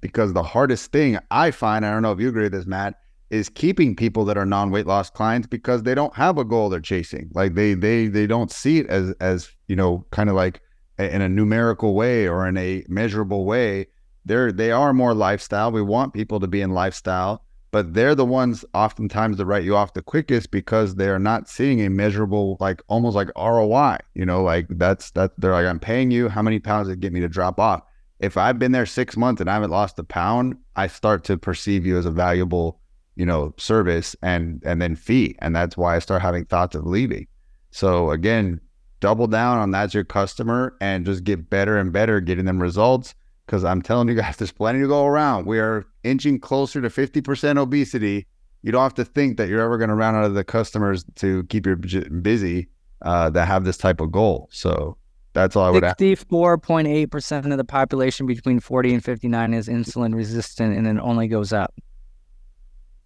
because the hardest thing I find, I don't know if you agree with this, Matt, is keeping people that are non-weight loss clients because they don't have a goal they're chasing. Like they they they don't see it as as, you know, kind of like in a numerical way or in a measurable way. They're they are more lifestyle. We want people to be in lifestyle but they're the ones oftentimes that write you off the quickest because they're not seeing a measurable like almost like ROI you know like that's that they're like I'm paying you how many pounds it get me to drop off if I've been there six months and I haven't lost a pound I start to perceive you as a valuable you know service and and then fee and that's why I start having thoughts of leaving so again double down on that's your customer and just get better and better getting them results because I'm telling you guys, there's plenty to go around. We are inching closer to 50% obesity. You don't have to think that you're ever going to run out of the customers to keep you busy uh, that have this type of goal. So that's all I would 64.8% of the population between 40 and 59 is insulin resistant and it only goes up.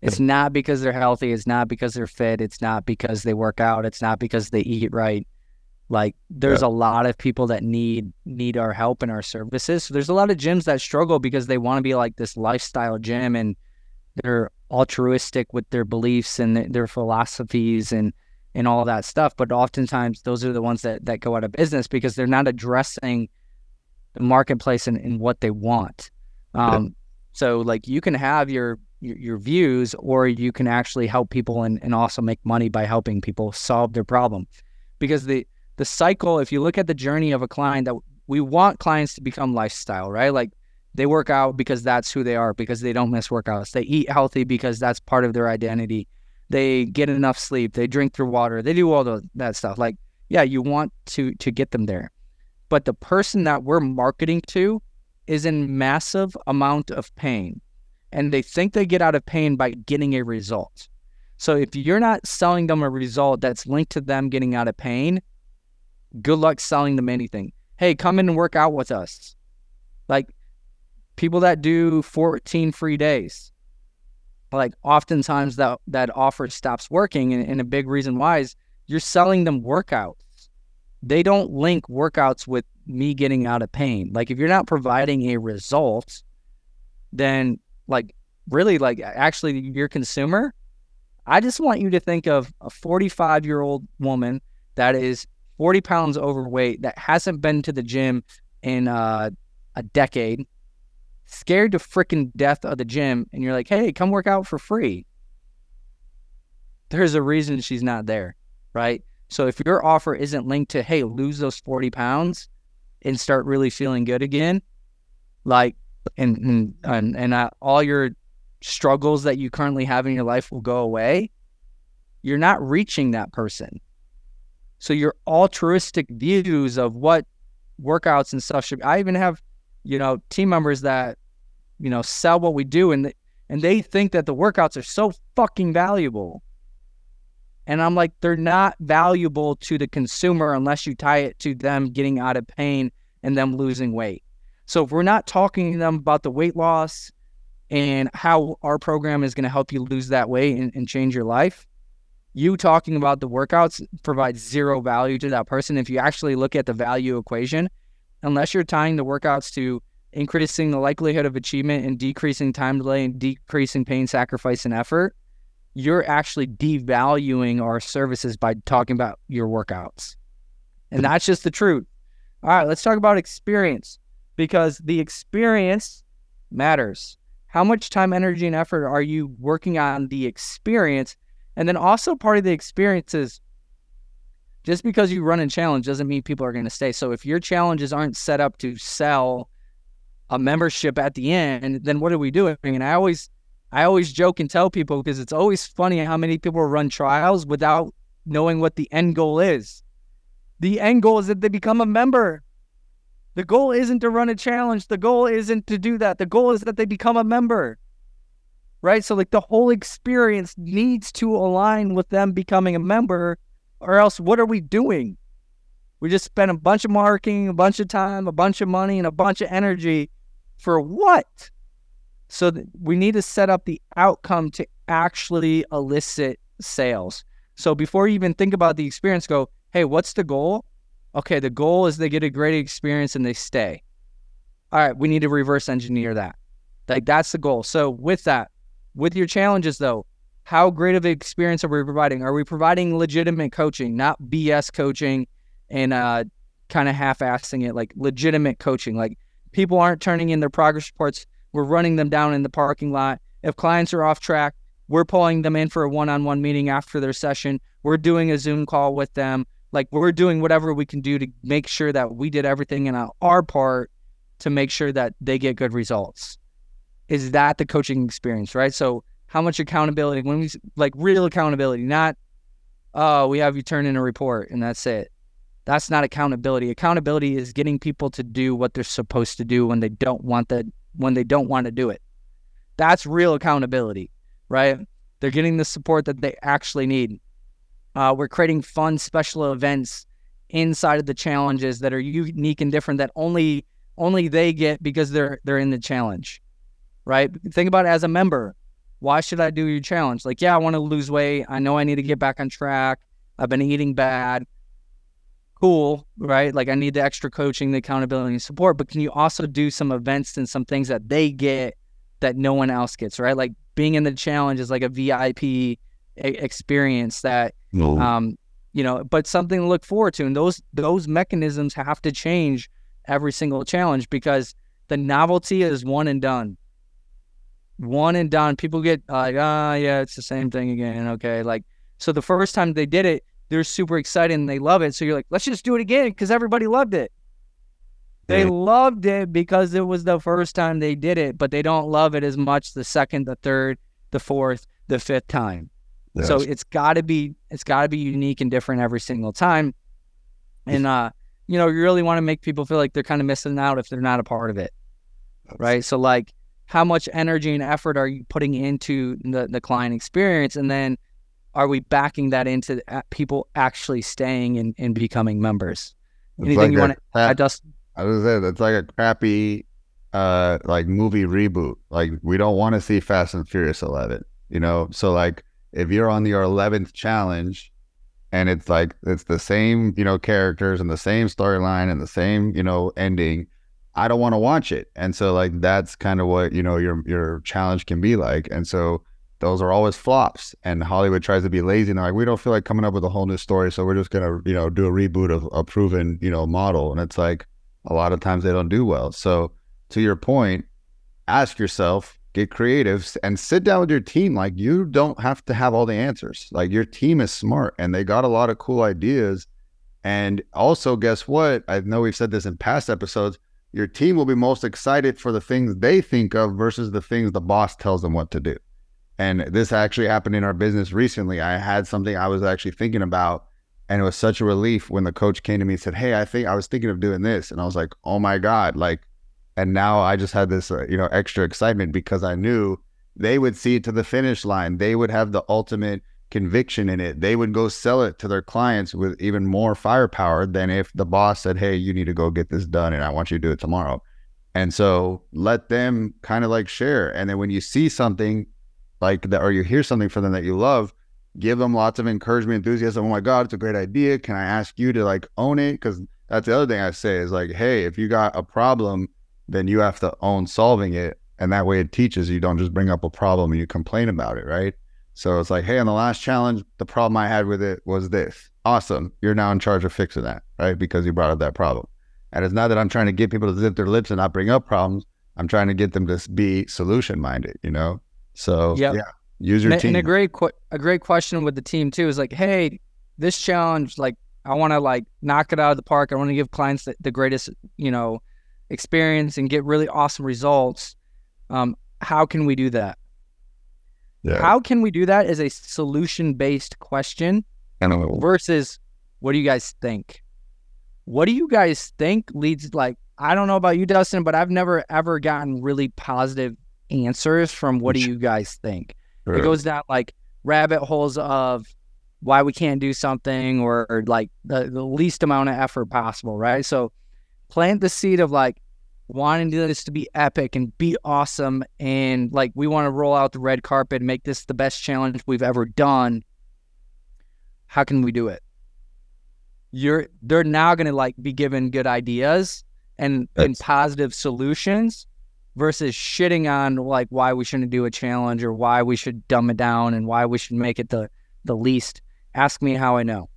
It's not because they're healthy. It's not because they're fit. It's not because they work out. It's not because they eat right. Like there's yeah. a lot of people that need need our help and our services. So there's a lot of gyms that struggle because they want to be like this lifestyle gym and they're altruistic with their beliefs and their philosophies and and all that stuff. But oftentimes those are the ones that that go out of business because they're not addressing the marketplace and, and what they want. Um, yeah. So like you can have your, your, your views, or you can actually help people and, and also make money by helping people solve their problem, because the the cycle, if you look at the journey of a client, that we want clients to become lifestyle, right? Like they work out because that's who they are, because they don't miss workouts. They eat healthy because that's part of their identity. They get enough sleep. They drink their water. They do all the, that stuff. Like, yeah, you want to to get them there, but the person that we're marketing to is in massive amount of pain, and they think they get out of pain by getting a result. So if you're not selling them a result that's linked to them getting out of pain, good luck selling them anything. Hey, come in and work out with us. Like people that do 14 free days. Like oftentimes that that offer stops working and, and a big reason why is you're selling them workouts. They don't link workouts with me getting out of pain. Like if you're not providing a result, then like really like actually your consumer, I just want you to think of a 45 year old woman that is 40 pounds overweight that hasn't been to the gym in uh, a decade, scared to freaking death of the gym, and you're like, hey, come work out for free. There's a reason she's not there, right? So if your offer isn't linked to, hey, lose those 40 pounds and start really feeling good again, like, and and and, and uh, all your struggles that you currently have in your life will go away, you're not reaching that person. So your altruistic views of what workouts and stuff should. Be. I even have, you know, team members that, you know, sell what we do, and and they think that the workouts are so fucking valuable. And I'm like, they're not valuable to the consumer unless you tie it to them getting out of pain and them losing weight. So if we're not talking to them about the weight loss and how our program is going to help you lose that weight and, and change your life, you talking about the workouts provides zero value to that person. If you actually look at the value equation, unless you're tying the workouts to increasing the likelihood of achievement and decreasing time delay and decreasing pain, sacrifice, and effort, you're actually devaluing our services by talking about your workouts. And that's just the truth. All right, let's talk about experience because the experience matters. How much time, energy, and effort are you working on the experience and then also part of the experience is just because you run a challenge doesn't mean people are going to stay. So if your challenges aren't set up to sell a membership at the end, then what are we doing? And I always, I always joke and tell people because it's always funny how many people run trials without knowing what the end goal is. The end goal is that they become a member. The goal isn't to run a challenge. The goal isn't to do that. The goal is that they become a member. Right? So, like, the whole experience needs to align with them becoming a member, or else what are we doing? We just spent a bunch of marketing, a bunch of time, a bunch of money, and a bunch of energy for what? So, we need to set up the outcome to actually elicit sales. So, before you even think about the experience, go, hey, what's the goal? Okay, the goal is they get a great experience and they stay. All right, we need to reverse engineer that. Like that's the goal. So with that, with your challenges though, how great of an experience are we providing? Are we providing legitimate coaching, not BS coaching and uh, kind of half-assing it, like legitimate coaching? Like people aren't turning in their progress reports. We're running them down in the parking lot. If clients are off track, we're pulling them in for a one-on-one meeting after their session. We're doing a Zoom call with them. Like we're doing whatever we can do to make sure that we did everything in our part to make sure that they get good results. Is that the coaching experience, right? So how much accountability when we like real accountability, not oh, we have you turn in a report and that's it. That's not accountability. Accountability is getting people to do what they're supposed to do when they don't want that when they don't want to do it. That's real accountability, right? They're getting the support that they actually need. Uh, we're creating fun special events inside of the challenges that are unique and different that only only they get because they're they're in the challenge. Right? Think about it as a member. Why should I do your challenge? Like, yeah, I want to lose weight. I know I need to get back on track. I've been eating bad. Cool, right? Like I need the extra coaching, the accountability and support, but can you also do some events and some things that they get that no one else gets, right? Like being in the challenge is like a VIP experience that no. um you know but something to look forward to and those those mechanisms have to change every single challenge because the novelty is one and done one and done people get like ah oh, yeah it's the same thing again okay like so the first time they did it they're super excited and they love it so you're like let's just do it again because everybody loved it they loved it because it was the first time they did it but they don't love it as much the second the third the fourth the fifth time Yes. So it's got to be it's got to be unique and different every single time. And uh, you know, you really want to make people feel like they're kind of missing out if they're not a part of it. Right? So like how much energy and effort are you putting into the the client experience and then are we backing that into people actually staying and, and becoming members? Anything like you want to add, Dustin? I was saying it's like a crappy uh like movie reboot. Like we don't want to see Fast and Furious 11, you know? So like if you're on your 11th challenge and it's like it's the same you know characters and the same storyline and the same you know ending i don't want to watch it and so like that's kind of what you know your your challenge can be like and so those are always flops and hollywood tries to be lazy and like we don't feel like coming up with a whole new story so we're just gonna you know do a reboot of a proven you know model and it's like a lot of times they don't do well so to your point ask yourself get creative and sit down with your team. Like you don't have to have all the answers. Like your team is smart and they got a lot of cool ideas. And also, guess what? I know we've said this in past episodes. Your team will be most excited for the things they think of versus the things the boss tells them what to do. And this actually happened in our business recently. I had something I was actually thinking about, and it was such a relief when the coach came to me and said, Hey, I think I was thinking of doing this. And I was like, Oh my God, like and now I just had this, uh, you know, extra excitement because I knew they would see it to the finish line. They would have the ultimate conviction in it. They would go sell it to their clients with even more firepower than if the boss said, Hey, you need to go get this done and I want you to do it tomorrow. And so let them kind of like share. And then when you see something like that, or you hear something from them that you love, give them lots of encouragement, enthusiasm. Oh my God, it's a great idea. Can I ask you to like own it? Because that's the other thing I say is like, Hey, if you got a problem, then you have to own solving it. And that way it teaches you don't just bring up a problem and you complain about it, right? So it's like, hey, on the last challenge, the problem I had with it was this. Awesome. You're now in charge of fixing that, right? Because you brought up that problem. And it's not that I'm trying to get people to zip their lips and not bring up problems. I'm trying to get them to be solution minded, you know? So yep. yeah, use your and, team. And a great, qu- a great question with the team too is like, hey, this challenge, like I want to like knock it out of the park. I want to give clients the, the greatest, you know, experience and get really awesome results. Um, how can we do that? Yeah. How can we do that is a solution based question versus what do you guys think? What do you guys think leads like I don't know about you, Dustin, but I've never ever gotten really positive answers from what do you guys think? It goes down like rabbit holes of why we can't do something or, or like the, the least amount of effort possible, right? So plant the seed of like wanting this to be epic and be awesome and like we want to roll out the red carpet and make this the best challenge we've ever done. How can we do it? You're they're now gonna like be given good ideas and, and positive solutions versus shitting on like why we shouldn't do a challenge or why we should dumb it down and why we should make it the the least. Ask me how I know.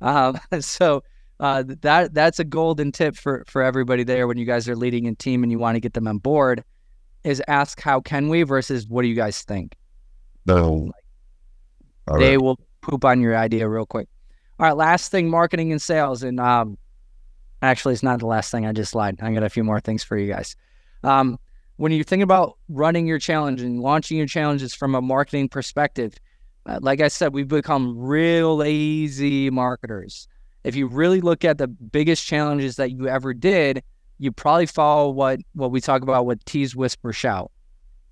Um, so uh, that that's a golden tip for for everybody there when you guys are leading a team and you want to get them on board is ask how can we versus what do you guys think. No. All they right. will poop on your idea real quick. All right, last thing, marketing and sales, and um, actually, it's not the last thing. I just lied. I got a few more things for you guys. Um, when you think about running your challenge and launching your challenges from a marketing perspective, uh, like I said, we've become real lazy marketers. If you really look at the biggest challenges that you ever did, you probably follow what what we talk about with tease, whisper, shout,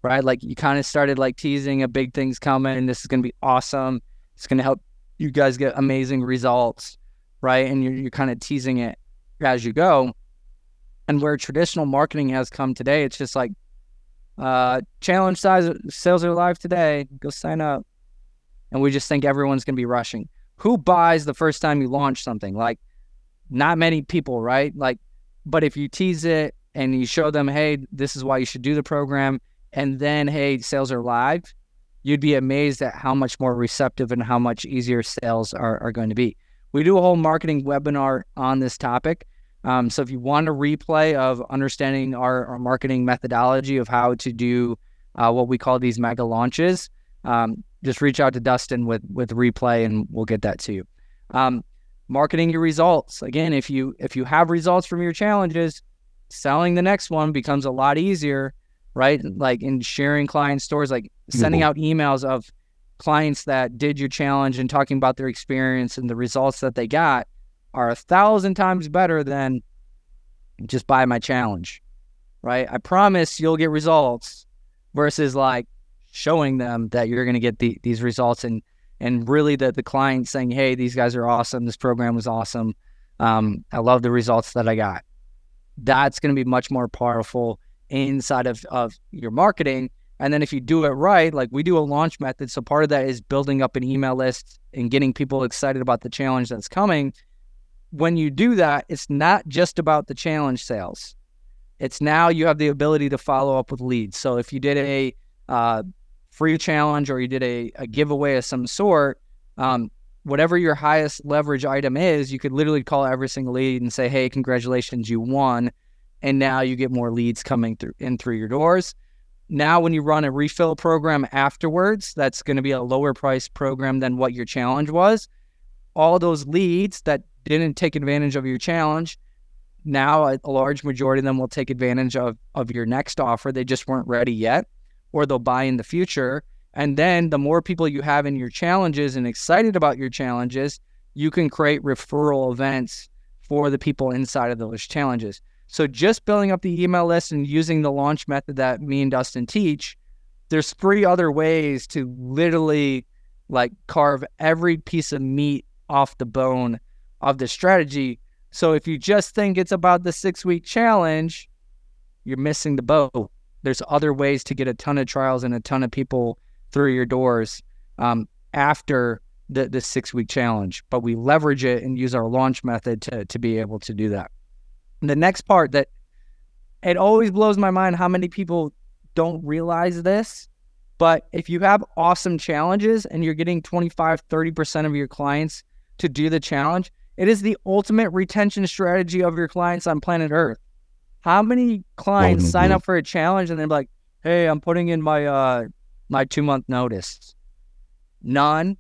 right? Like you kind of started like teasing a big thing's coming. And this is going to be awesome. It's going to help you guys get amazing results, right? And you're, you're kind of teasing it as you go. And where traditional marketing has come today, it's just like, uh, challenge size sales are live today. Go sign up. And we just think everyone's going to be rushing. Who buys the first time you launch something? Like, not many people, right? Like, but if you tease it and you show them, hey, this is why you should do the program, and then, hey, sales are live, you'd be amazed at how much more receptive and how much easier sales are, are going to be. We do a whole marketing webinar on this topic. Um, so if you want a replay of understanding our, our marketing methodology of how to do uh, what we call these mega launches, um, just reach out to Dustin with with replay and we'll get that to you. Um, marketing your results again. If you if you have results from your challenges, selling the next one becomes a lot easier, right? Like in sharing client stories, like sending out emails of clients that did your challenge and talking about their experience and the results that they got are a thousand times better than just buy my challenge, right? I promise you'll get results versus like showing them that you're going to get the, these results and and really the the client saying, "Hey, these guys are awesome. This program was awesome. Um, I love the results that I got." That's going to be much more powerful inside of of your marketing. And then if you do it right, like we do a launch method, so part of that is building up an email list and getting people excited about the challenge that's coming. When you do that, it's not just about the challenge sales. It's now you have the ability to follow up with leads. So if you did a uh, free challenge or you did a, a giveaway of some sort, um, whatever your highest leverage item is, you could literally call every single lead and say, "Hey, congratulations, you won!" And now you get more leads coming through in through your doors. Now, when you run a refill program afterwards, that's going to be a lower price program than what your challenge was. All those leads that didn't take advantage of your challenge, now a, a large majority of them will take advantage of of your next offer. They just weren't ready yet, or they'll buy in the future. And then the more people you have in your challenges and excited about your challenges, you can create referral events for the people inside of those challenges. So just building up the email list and using the launch method that me and Dustin teach, there's three other ways to literally like carve every piece of meat off the bone of the strategy. So if you just think it's about the six week challenge, you're missing the boat. There's other ways to get a ton of trials and a ton of people through your doors um, after the, the six week challenge, but we leverage it and use our launch method to, to be able to do that. And the next part that it always blows my mind how many people don't realize this, but if you have awesome challenges and you're getting 25, 30% of your clients to do the challenge, it is the ultimate retention strategy of your clients on planet Earth. How many clients sign up for a challenge and they're like, "Hey, I'm putting in my uh my two month notice." None.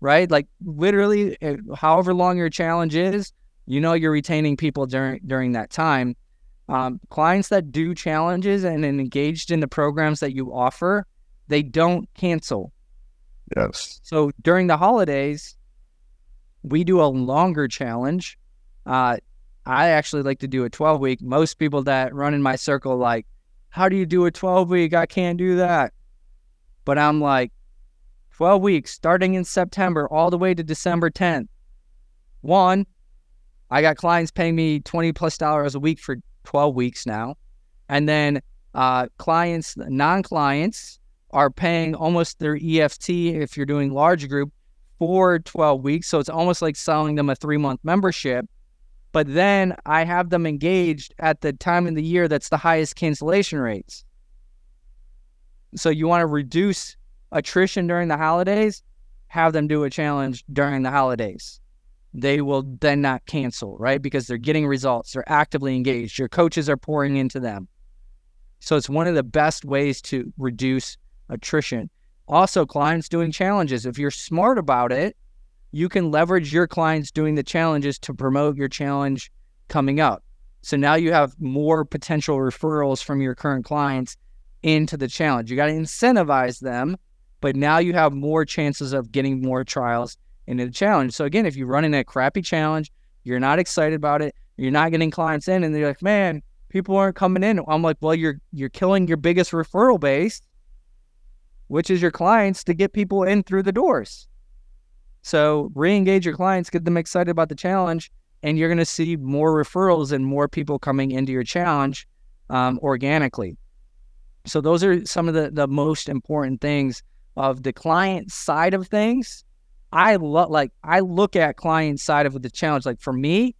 right? Like literally, eh, however long your challenge is, you know you're retaining people during during that time. Um, clients that do challenges and engaged in the programs that you offer, they don't cancel. Yes. So during the holidays, we do a longer challenge. Uh, I actually like to do a 12 week. Most people that run in my circle, like, how do you do a 12 week? I can't do that. But I'm like, 12 weeks starting in September all the way to December 10th. One, I got clients paying me 20 plus dollars a week for 12 weeks now. And then uh, clients, non clients, are paying almost their EFT if you're doing large group for 12 weeks. So it's almost like selling them a three month membership. But then I have them engaged at the time in the year that's the highest cancellation rates. So you want to reduce attrition during the holidays, have them do a challenge during the holidays. They will then not cancel, right? Because they're getting results, they're actively engaged, your coaches are pouring into them. So it's one of the best ways to reduce attrition. Also, clients doing challenges. If you're smart about it, you can leverage your clients doing the challenges to promote your challenge coming up. So now you have more potential referrals from your current clients into the challenge. You got to incentivize them, but now you have more chances of getting more trials into the challenge. So again, if you're running a crappy challenge, you're not excited about it, you're not getting clients in, and they're like, man, people aren't coming in. I'm like, well, you're you're killing your biggest referral base, which is your clients, to get people in through the doors. So re-engage your clients, get them excited about the challenge, and you're going to see more referrals and more people coming into your challenge um, organically. So those are some of the the most important things of the client side of things. I love like I look at client side of the challenge. Like for me,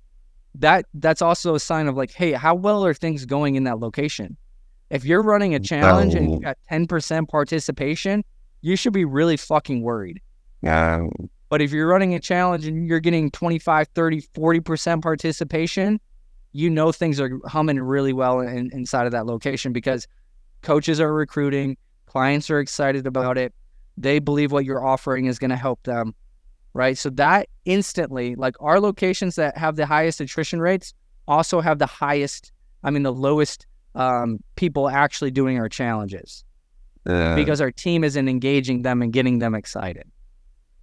that that's also a sign of like, hey, how well are things going in that location? If you're running a challenge and you got 10% participation, you should be really fucking worried. Yeah. But if you're running a challenge and you're getting 25, 30, 40% participation, you know things are humming really well in, inside of that location because coaches are recruiting, clients are excited about it. They believe what you're offering is going to help them, right? So that instantly, like our locations that have the highest attrition rates also have the highest, I mean, the lowest um, people actually doing our challenges Uh, because our team isn't engaging them and getting them excited.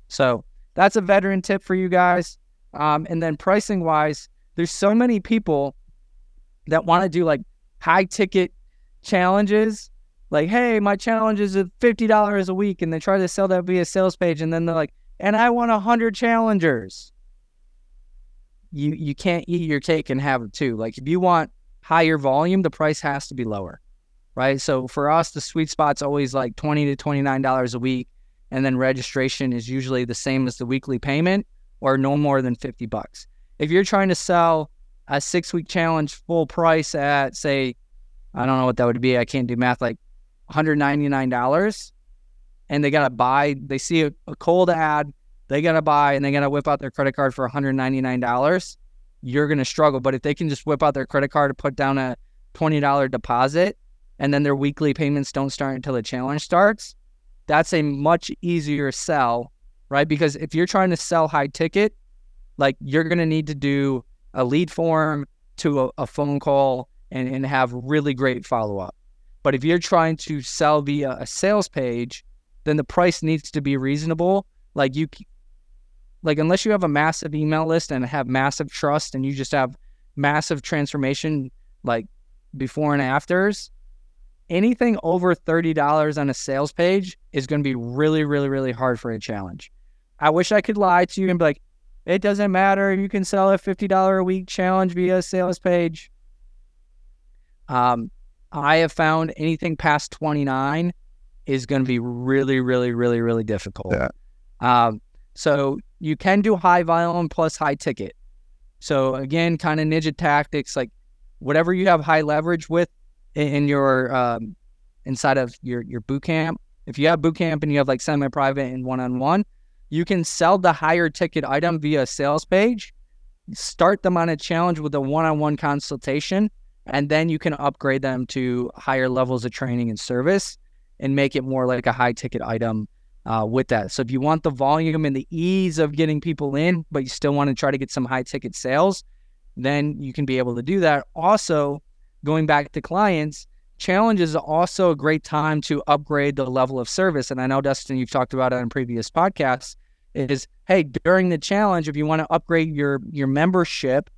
So that's a veteran tip for you guys. Um, and then pricing wise, there's so many people that want to do like high ticket challenges. Like, hey, my challenge is fifty dollars a week, and they try to sell that via sales page, and then they're like, and I want hundred challengers. You you can't eat your cake and have it too. Like if you want higher volume, the price has to be lower, right? So for us, the sweet spot's always like twenty to twenty nine dollars a week, and then registration is usually the same as the weekly payment, or no more than fifty bucks. If you're trying to sell a six week challenge full price at say, I don't know what that would be. I can't do math. Like $199 and they got to buy, they see a, a cold ad, they got to buy and they got to whip out their credit card for $199, you're going to struggle. But if they can just whip out their credit card to put down a $20 deposit and then their weekly payments don't start until the challenge starts, that's a much easier sell, right? Because if you're trying to sell high ticket, like you're going to need to do a lead form to a, a phone call and, and have really great follow up. But if you're trying to sell via a sales page, then the price needs to be reasonable. Like you, like unless you have a massive email list and have massive trust and you just have massive transformation, like before and afters, anything over $30 on a sales page is going to be really, really, really hard for a challenge. I wish I could lie to you and be like, it doesn't matter. You can sell a $50 a week challenge via a sales page. Um, I have found anything past 29 is going to be really, really, really, really difficult. Yeah. Um, so you can do high volume plus high ticket. So again, kind of ninja tactics, like whatever you have high leverage with in, your um, inside of your your boot camp. If you have boot camp and you have like semi-private and one-on-one, you can sell the higher ticket item via a sales page. Start them on a challenge with a one-on-one consultation and then you can upgrade them to higher levels of training and service and make it more like a high ticket item uh, with that. So if you want the volume and the ease of getting people in, but you still want to try to get some high ticket sales, then you can be able to do that. Also, going back to clients, challenge is also a great time to upgrade the level of service. And I know, Dustin, you've talked about it in previous podcasts. Is hey, during the challenge, if you want to upgrade your your membership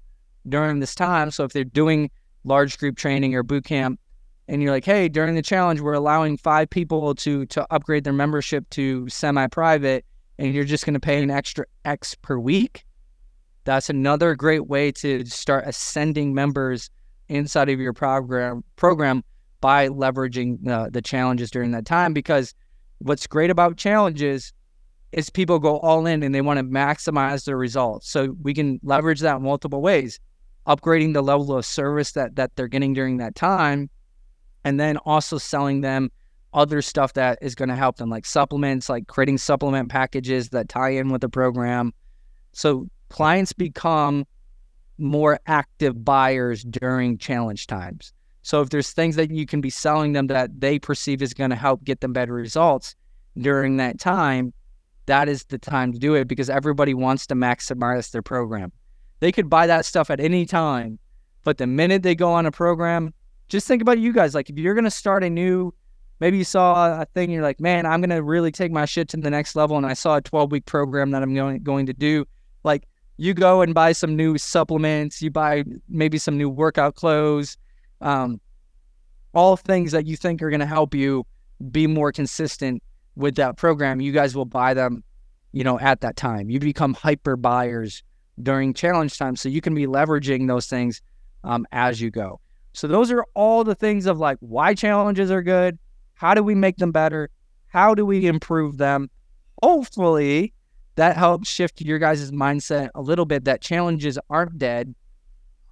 during this time, so if they're doing large group training or boot camp, and you're like, hey, during the challenge, we're allowing five people to to upgrade their membership to semi-private, and you're just going to pay an extra X per week. That's another great way to start ascending members inside of your program program by leveraging uh, the challenges during that time. Because what's great about challenges is people go all in and they want to maximize their results. So we can leverage that multiple ways, upgrading the level of service that that they're getting during that time, and then also selling them other stuff that is going to help them, like supplements, like creating supplement packages that tie in with the program. So clients become more active buyers during challenge times. So if there's things that you can be selling them that they perceive is going to help get them better results during that time, that is the time to do it because everybody wants to maximize their program. They could buy that stuff at any time, but the minute they go on a program, just think about you guys. Like if you're going to start a new, maybe you saw a thing, you're like, man, I'm going to really take my shit to the next level. And I saw a 12 week program that I'm going, going to do. Like you go and buy some new supplements, you buy maybe some new workout clothes, um, all things that you think are going to help you be more consistent with that program. You guys will buy them, you know, at that time. You become hyper buyers during challenge time, so you can be leveraging those things um, as you go. So those are all the things of like why challenges are good, how do we make them better, how do we improve them. Hopefully, that helps shift your guys' mindset a little bit that challenges aren't dead.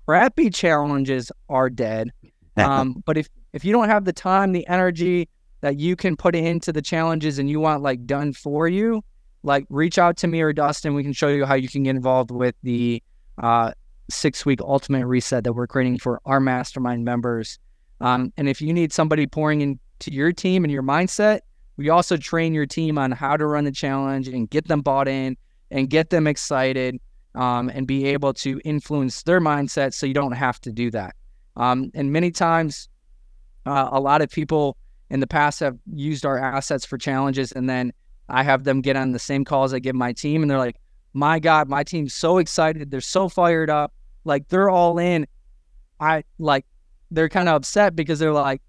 Crappy challenges are dead. Um, but if if you don't have the time, the energy that you can put into the challenges and you want like done for you, like reach out to me or Dustin. We can show you how you can get involved with the uh, six week ultimate reset that we're creating for our mastermind members. Um, and if you need somebody pouring into your team and your mindset, we also train your team on how to run the challenge and get them bought in and get them excited um, and be able to influence their mindset so you don't have to do that. Um, and many times, uh, a lot of people in the past have used our assets for challenges, and then I have them get on the same calls I give my team, and they're like, "My God, my team's so excited! They're so fired up! Like they're all in." I like they're kind of upset because they're like,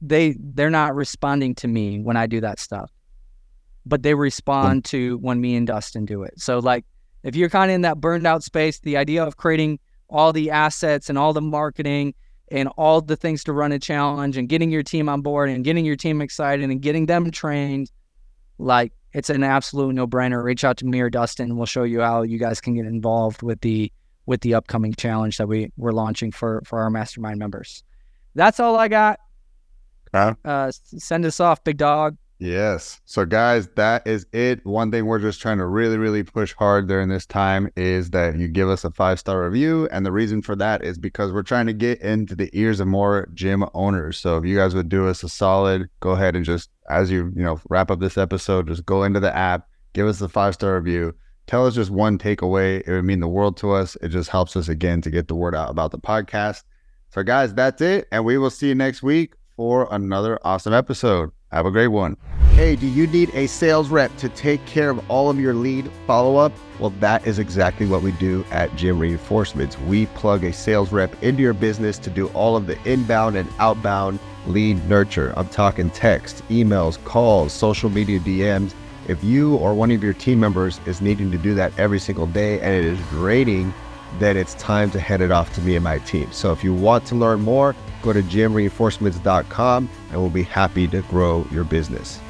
they they're not responding to me when I do that stuff, but they hmm. respond to when me and Dustin do it. So like if you're kind of in that burned out space, the idea of creating all the assets and all the marketing and all the things to run a challenge and getting your team on board and getting your team excited and getting them trained, like it's an absolute no brainer. Reach out to me or Dustin we'll show you how you guys can get involved with the with the upcoming challenge that we we're launching for for our mastermind members. That's all I got. Huh? Uh, send us off, big dog. Yes. So, guys, that is it. One thing we're just trying to really, really push hard during this time is that you give us a five star review. And the reason for that is because we're trying to get into the ears of more gym owners. So, if you guys would do us a solid, go ahead and just, as you, you know, wrap up this episode, just go into the app, give us a five star review. Tell us just one takeaway. It would mean the world to us. It just helps us again to get the word out about the podcast. So, guys, that's it. And we will see you next week for another awesome episode. Have a great one. Hey, do you need a sales rep to take care of all of your lead follow up? Well, that is exactly what we do at Gym Reinforcements. We plug a sales rep into your business to do all of the inbound and outbound lead nurture. I'm talking text, emails, calls, social media DMs. If you or one of your team members is needing to do that every single day and it is draining, then it's time to hand it off to me and my team. So if you want to learn more, go to gymreinforcements.com and we'll be happy to grow your business.